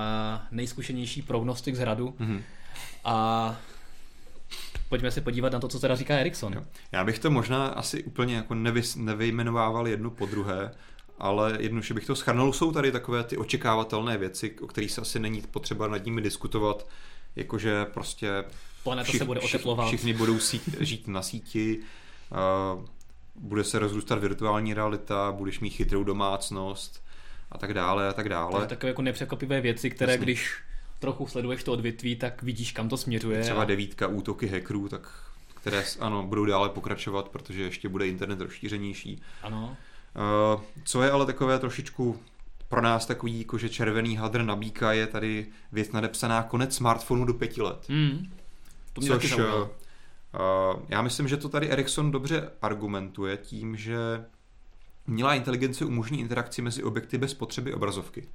nejzkušenější prognostik z hradu. Hmm. A pojďme se podívat na to, co teda říká Ericsson. Já bych to možná asi úplně jako nevy, nevyjmenovával jednu po druhé, ale jednoduše bych to schrnul. Jsou tady takové ty očekávatelné věci, o kterých se asi není potřeba nad nimi diskutovat, jakože prostě Planeta všich, se bude oteplovat. Všichni budou sí, žít na síti, uh, bude se rozrůstat virtuální realita, budeš mít chytrou domácnost a tak dále a tak dále. To takové jako nepřekvapivé věci, které Jasně. když trochu sleduješ to odvětví, tak vidíš, kam to směřuje. Třeba devítka útoky hackerů, tak které ano, budou dále pokračovat, protože ještě bude internet rozšířenější. Ano. Uh, co je ale takové trošičku pro nás takový, jako že červený hadr na bíka je tady věc nadepsaná konec smartphonu do pěti let. Mm. To mě Což, taky uh, já myslím, že to tady Ericsson dobře argumentuje tím, že měla inteligence umožní interakci mezi objekty bez potřeby obrazovky.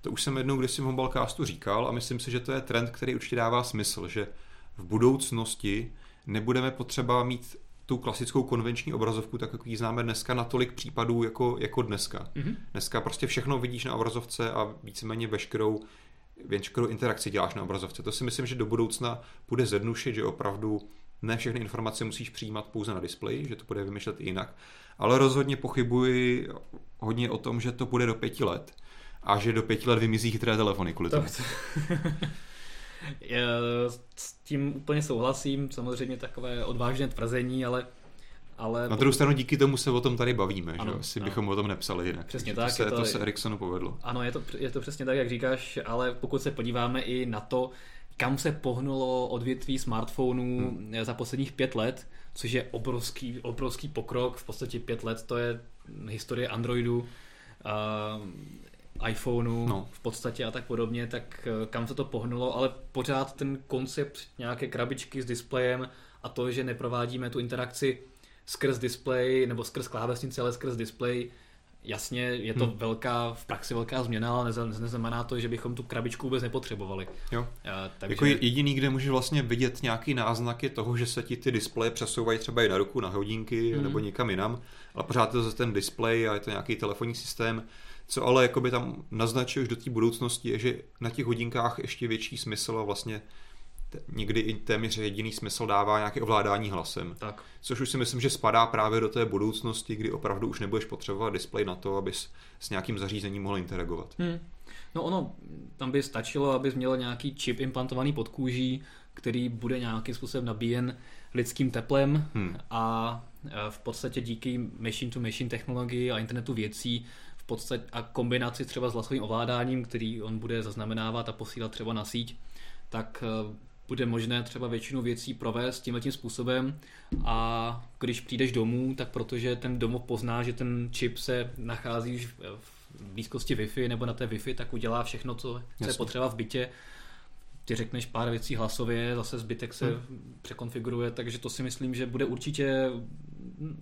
To už jsem jednou kdysi v Mobilecastu říkal a myslím si, že to je trend, který určitě dává smysl, že v budoucnosti nebudeme potřeba mít tu klasickou konvenční obrazovku, tak jak ji známe dneska, na tolik případů jako, jako dneska. Mm-hmm. Dneska prostě všechno vidíš na obrazovce a víceméně veškerou, veškerou interakci děláš na obrazovce. To si myslím, že do budoucna bude zjednušit, že opravdu ne všechny informace musíš přijímat pouze na displeji, že to bude vymýšlet i jinak. Ale rozhodně pochybuji hodně o tom, že to bude do pěti let a že do pěti let vymizí chytré telefony kvůli tomu. S tím úplně souhlasím, samozřejmě takové odvážné tvrzení, ale ale na druhou stranu díky tomu se o tom tady bavíme, ano, že asi ano. bychom o tom nepsali jinak. Přesně tak. To se, to, to se Ericssonu povedlo. Ano, je to, je to přesně tak, jak říkáš, ale pokud se podíváme i na to, kam se pohnulo odvětví smartphonů hmm. za posledních pět let, což je obrovský, obrovský pokrok, v podstatě pět let to je historie Androidu, iPhoneu no. v podstatě a tak podobně, tak eh, kam se to pohnulo, ale pořád ten koncept nějaké krabičky s displejem a to, že neprovádíme tu interakci skrz display nebo skrz klávesnici, ale skrz display, jasně, je to hmm. velká, v praxi velká změna, ale neznamená to, že bychom tu krabičku vůbec nepotřebovali. Jo. A, takže... Jako jediný, kde můžeš vlastně vidět nějaký náznaky toho, že se ti ty displeje přesouvají třeba i na ruku, na hodinky hmm. nebo někam jinam, ale pořád je to ten display a je to nějaký telefonní systém, co ale jakoby tam naznačuje už do té budoucnosti, je, že na těch hodinkách ještě větší smysl a vlastně někdy i téměř jediný smysl dává nějaké ovládání hlasem. Tak. Což už si myslím, že spadá právě do té budoucnosti, kdy opravdu už nebudeš potřebovat displej na to, abys s nějakým zařízením mohl interagovat. Hmm. No ono, tam by stačilo, abys měl nějaký čip implantovaný pod kůží, který bude nějakým způsobem nabíjen lidským teplem hmm. a v podstatě díky machine-to-machine technologii a internetu věcí podstatě a kombinaci třeba s hlasovým ovládáním, který on bude zaznamenávat a posílat třeba na síť, tak eh, bude možné třeba většinu věcí provést tímhle tím způsobem. A když přijdeš domů, tak protože ten domov pozná, že ten čip se nachází už v blízkosti Wi-Fi nebo na té Wi-Fi, tak udělá všechno, co, co je potřeba v bytě. Ty řekneš pár věcí hlasově, zase zbytek se hmm. překonfiguruje, takže to si myslím, že bude určitě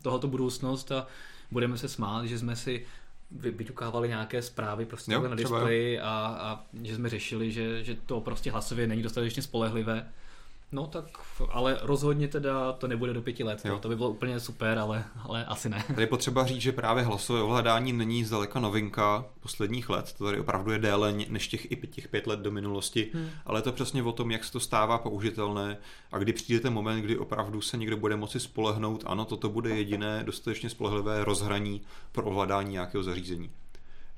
tohoto budoucnost a budeme se smát, že jsme si vyťukávali nějaké zprávy prostě jo, na displeji a, a že jsme řešili, že, že to prostě hlasově není dostatečně spolehlivé. No tak, ale rozhodně teda to nebude do pěti let. Jo. To by bylo úplně super, ale, ale asi ne. Tady je potřeba říct, že právě hlasové ovládání není zdaleka novinka posledních let. To tady opravdu je déle než těch i těch pět let do minulosti, hmm. ale je to přesně o tom, jak se to stává použitelné a kdy přijde ten moment, kdy opravdu se někdo bude moci spolehnout, ano, toto bude jediné dostatečně spolehlivé rozhraní pro ovládání nějakého zařízení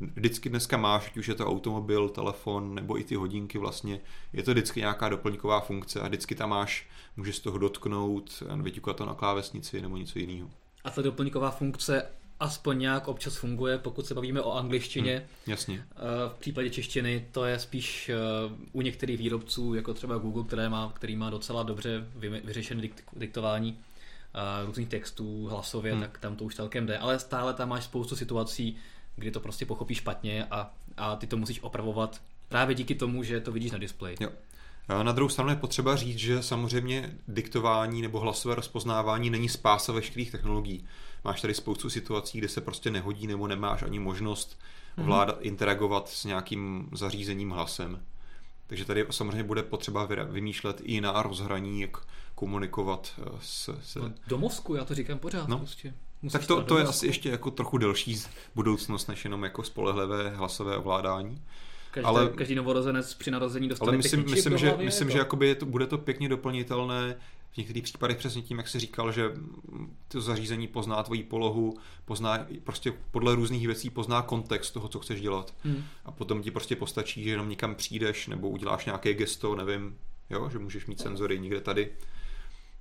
vždycky dneska máš, ať už je to automobil, telefon nebo i ty hodinky vlastně, je to vždycky nějaká doplňková funkce a vždycky tam máš, můžeš z toho dotknout, vyťukat to na klávesnici nebo něco jiného. A ta doplňková funkce aspoň nějak občas funguje, pokud se bavíme o angličtině. Hmm, jasně. Eh, v případě češtiny to je spíš eh, u některých výrobců, jako třeba Google, které má, který má docela dobře vyřešené diktování eh, různých textů hlasově, hmm. tak tam to už celkem jde. Ale stále tam máš spoustu situací, kdy to prostě pochopí špatně a, a ty to musíš opravovat právě díky tomu, že to vidíš na displeji. Jo. Na druhou stranu je potřeba říct, že samozřejmě diktování nebo hlasové rozpoznávání není spása veškerých technologií. Máš tady spoustu situací, kde se prostě nehodí nebo nemáš ani možnost mhm. ovládat, interagovat s nějakým zařízením hlasem. Takže tady samozřejmě bude potřeba vymýšlet i na rozhraní, jak komunikovat eh, s... se... No, do mozku, já to říkám pořád no. prostě. Musíš tak to, to je asi ještě jako trochu delší budoucnost, než jenom jako spolehlivé hlasové ovládání. Každý, ale, každý novorozenec při narození dostane ale myslím, myslím, že, myslím, to... že jakoby je to, bude to pěkně doplnitelné v některých případech přesně tím, jak jsi říkal, že to zařízení pozná tvoji polohu, pozná prostě podle různých věcí pozná kontext toho, co chceš dělat. Hmm. A potom ti prostě postačí, že jenom někam přijdeš nebo uděláš nějaké gesto, nevím, jo, že můžeš mít senzory někde tady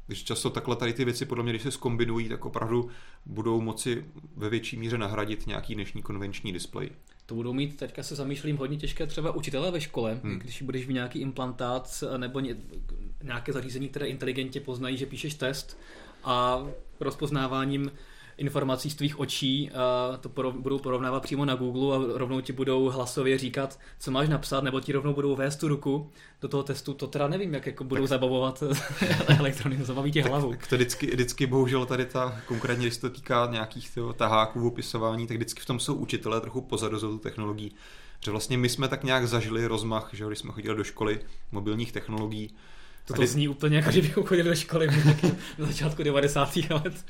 když často takhle tady ty věci, podle mě, když se skombinují, tak opravdu budou moci ve větší míře nahradit nějaký dnešní konvenční displej. To budou mít, teďka se zamýšlím, hodně těžké třeba učitelé ve škole, hmm. když budeš mít nějaký implantát nebo nějaké zařízení, které inteligentně poznají, že píšeš test a rozpoznáváním informací z tvých očí a to porov, budou porovnávat přímo na Google a rovnou ti budou hlasově říkat, co máš napsat, nebo ti rovnou budou vést tu ruku do toho testu. To teda nevím, jak jako budou tak, zabavovat elektrony, zabaví tě hlavu. Tak, to vždycky, vždycky bohužel tady ta, konkrétně když se to týká nějakých tyho, taháků v opisování, tak vždycky v tom jsou učitelé trochu pozadu za tu technologií. Že vlastně my jsme tak nějak zažili rozmach, že když jsme chodili do školy mobilních technologií, to, to zní úplně jako, že bychom chodili do školy na začátku 90. let.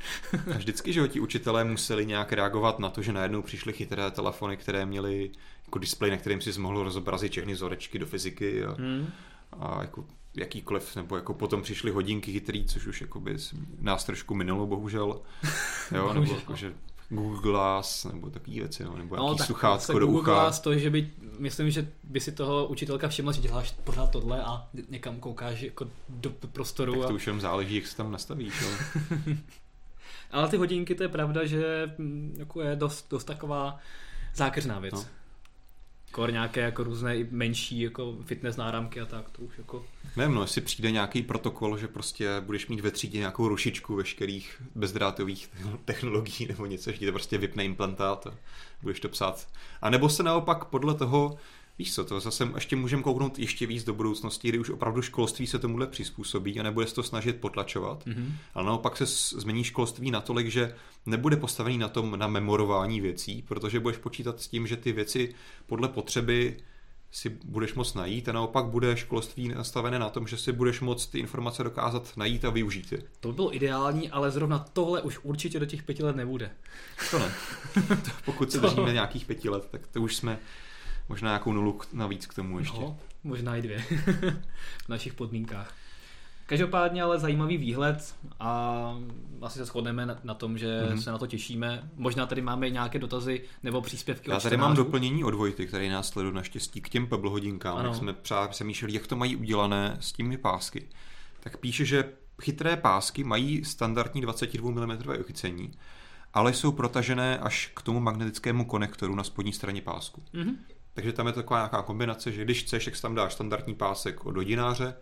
A vždycky, že ti učitelé museli nějak reagovat na to, že najednou přišly chytré telefony, které měly jako displej, na kterým si mohl rozobrazit všechny vzorečky do fyziky a, hmm. a jako jakýkoliv, nebo jako potom přišly hodinky chytrý, což už jako by nás trošku minulo, bohužel. Jo, nebo jako, že Google Glass nebo takové věci, no, nebo no, jaký sluchátko do Google ucha. Glass, to, že by, myslím, že by si toho učitelka všimla, že děláš pořád tohle a někam koukáš jako do prostoru. Tak to a... už jenom záleží, jak se tam nastavíš. Jo. Ale ty hodinky, to je pravda, že mm, jako je dost, dost taková zákeřná věc. No kor nějaké jako různé menší jako fitness náramky a tak, to už jako... Nevím, no, jestli přijde nějaký protokol, že prostě budeš mít ve třídě nějakou rušičku veškerých bezdrátových technologií nebo něco, že ti to prostě vypne implantát a budeš to psát. A nebo se naopak podle toho Víš co, to zase ještě můžeme kouknout ještě víc do budoucnosti, kdy už opravdu školství se tomuhle přizpůsobí a nebude se to snažit potlačovat, mm-hmm. ale naopak se změní školství natolik, že nebude postavený na tom na memorování věcí, protože budeš počítat s tím, že ty věci podle potřeby si budeš moct najít a naopak bude školství nastavené na tom, že si budeš moct ty informace dokázat najít a využít je. To by bylo ideální, ale zrovna tohle už určitě do těch pěti let nebude. To ne. Pokud se držíme nějakých pěti let, tak to už jsme Možná nějakou nulu navíc k tomu ještě. No, možná i dvě v našich podmínkách. Každopádně ale zajímavý výhled a asi se shodneme na, na tom, že Mhm. mm-hmm. se na to těšíme. Možná tady máme nějaké dotazy nebo příspěvky Já tady mám doplnění od Vojty, který nás sleduje naštěstí k těm Pebble hodinkám. Ano. Jak jsme právě přemýšleli, jak to mají udělané s těmi pásky. Tak píše, že chytré pásky mají standardní 22 mm uchycení, ale jsou protažené až k tomu magnetickému konektoru na spodní straně pásku. Mhm. Takže tam je taková nějaká kombinace, že když chceš, tak si tam dáš standardní pásek od hodináře,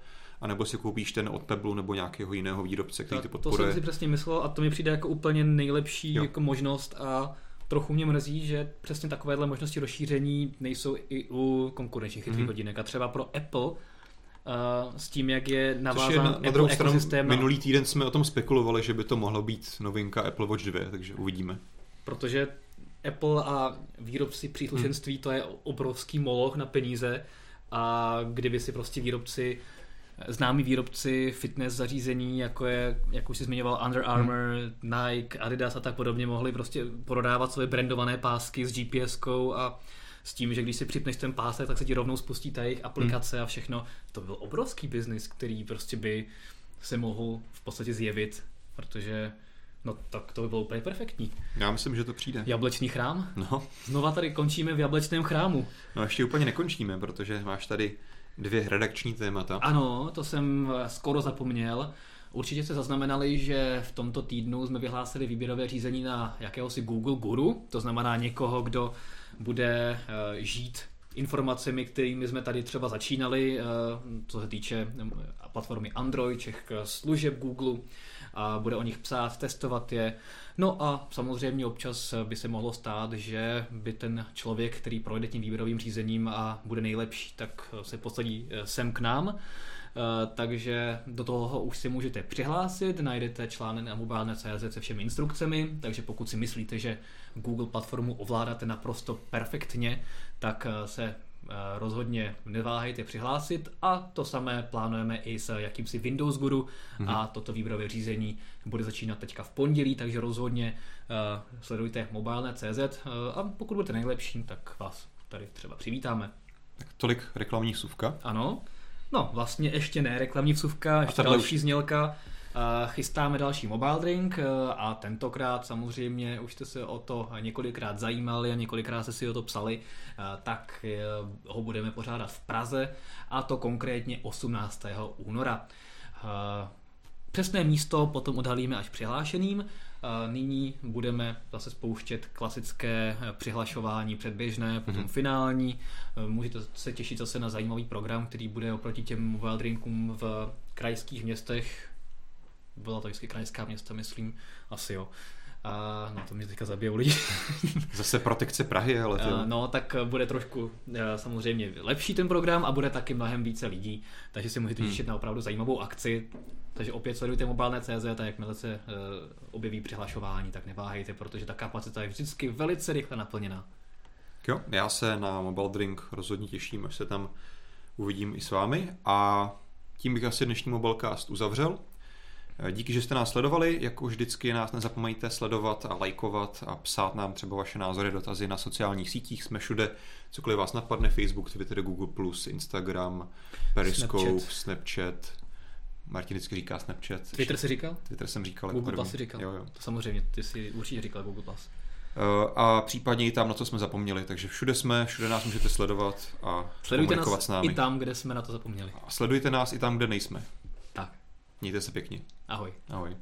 anebo si koupíš ten od Pebble nebo nějakého jiného výrobce, který to To, to podporuje. jsem si přesně myslel a to mi přijde jako úplně nejlepší Jo. jako možnost a trochu mě mrzí, že přesně takovéhle možnosti rozšíření nejsou i u konkurenčních chytrých Mhm. hodinek a třeba pro Apple Uh, s tím, jak je Což navázán je na, na Apple druhou stranu, minulý týden jsme o tom spekulovali, že by to mohlo být novinka Apple Watch 2, takže uvidíme. protože Apple a výrobci příslušenství Hmm. to je obrovský moloch na peníze a kdyby si prostě výrobci známí výrobci fitness zařízení, jako je, jak už jsi zmiňoval, Under Armour, Nike, Adidas a tak podobně, mohli prostě prodávat svoje brandované pásky s GPS-kou a s tím, že když si připneš ten pásek, tak se ti rovnou spustí ta jejich aplikace a všechno. To byl obrovský biznis, který prostě by se mohl v podstatě zjevit, protože no tak to by bylo úplně perfektní. Já myslím, že to přijde. Jablečný chrám? No, Znova tady končíme v jablečném chrámu. no ještě úplně nekončíme, protože máš tady dvě redakční témata. Ano, to jsem eh, skoro zapomněl. Určitě jste zaznamenali, že v tomto týdnu jsme vyhlásili výběrové řízení na jakéhosi Google Guru, to znamená někoho, kdo bude eh, žít informacemi, kterými jsme tady třeba začínali, eh, co se týče platformy Android, těch služeb Google, a bude o nich psát, testovat je. No a samozřejmě občas by se mohlo stát, že by ten člověk, který projde tím výběrovým řízením a bude nejlepší, tak se posadí eh, sem k nám. Eh, takže do toho už si můžete přihlásit, najdete článek na mobilne.cz se všemi instrukcemi, takže pokud si myslíte, že Google platformu ovládáte naprosto perfektně, tak eh, se rozhodně neváhejte přihlásit a to samé plánujeme i s jakýmsi Windows Guru a toto výběrové řízení bude začínat teďka v pondělí, takže rozhodně eh, sledujte mobilne.cz eh, a pokud budete nejlepším, tak vás tady třeba přivítáme. Tak tolik reklamní suvka. Ano. No, vlastně ještě ne reklamní vsuvka, ještě další znělka. Eh, Chystáme další mobile drink eh, a tentokrát samozřejmě už jste se o to několikrát zajímali a několikrát jste si o to psali, eh, tak ho budeme pořádat v Praze a to konkrétně 18. února. Přesné místo potom odhalíme až přihlášeným. Nyní budeme zase spouštět klasické přihlašování předběžné, potom Mhm. finální. Můžete se těšit zase na zajímavý program, který bude oproti těm mobile drinkům v krajských městech. Byla to vždycky krajská města, myslím. Asi jo. A no to mě teďka zabijou lidi. Zase protekce Prahy, ale to... No, tak eh, bude trošku eh, samozřejmě lepší ten program a bude taky mnohem více lidí, takže si můžete Hmm. těšit na opravdu zajímavou akci. Takže opět sledujte mobilné.cz a jakmile se eh, objeví přihlašování, tak neváhejte, protože ta kapacita je vždycky velice rychle naplněná. Jo, já se na Mobile Drink rozhodně těším, až se tam uvidím i s vámi a tím bych asi dnešní Mobilecast uzavřel. Díky, že jste nás sledovali, jako vždycky nás nezapomeňte sledovat a lajkovat a psát nám třeba vaše názory, dotazy na sociálních sítích, jsme všude, cokoliv vás napadne, Facebook, Twitter, Google+, Instagram, Periscope, Snapchat, Snapchat Martin vždycky říká Snapchat. Twitter si říkal? Twitter jsem říkal. jako Google. Plus si říkal. Jo, jo. To samozřejmě, ty si určitě říkal Google Plus. Eh, A případně i tam, na co jsme zapomněli. Takže všude jsme, všude nás můžete sledovat a Sledujte nás s námi. i tam, kde jsme na to zapomněli. A sledujte nás i tam, kde nejsme. Mějte se pěkně. ahoj. Ahoj.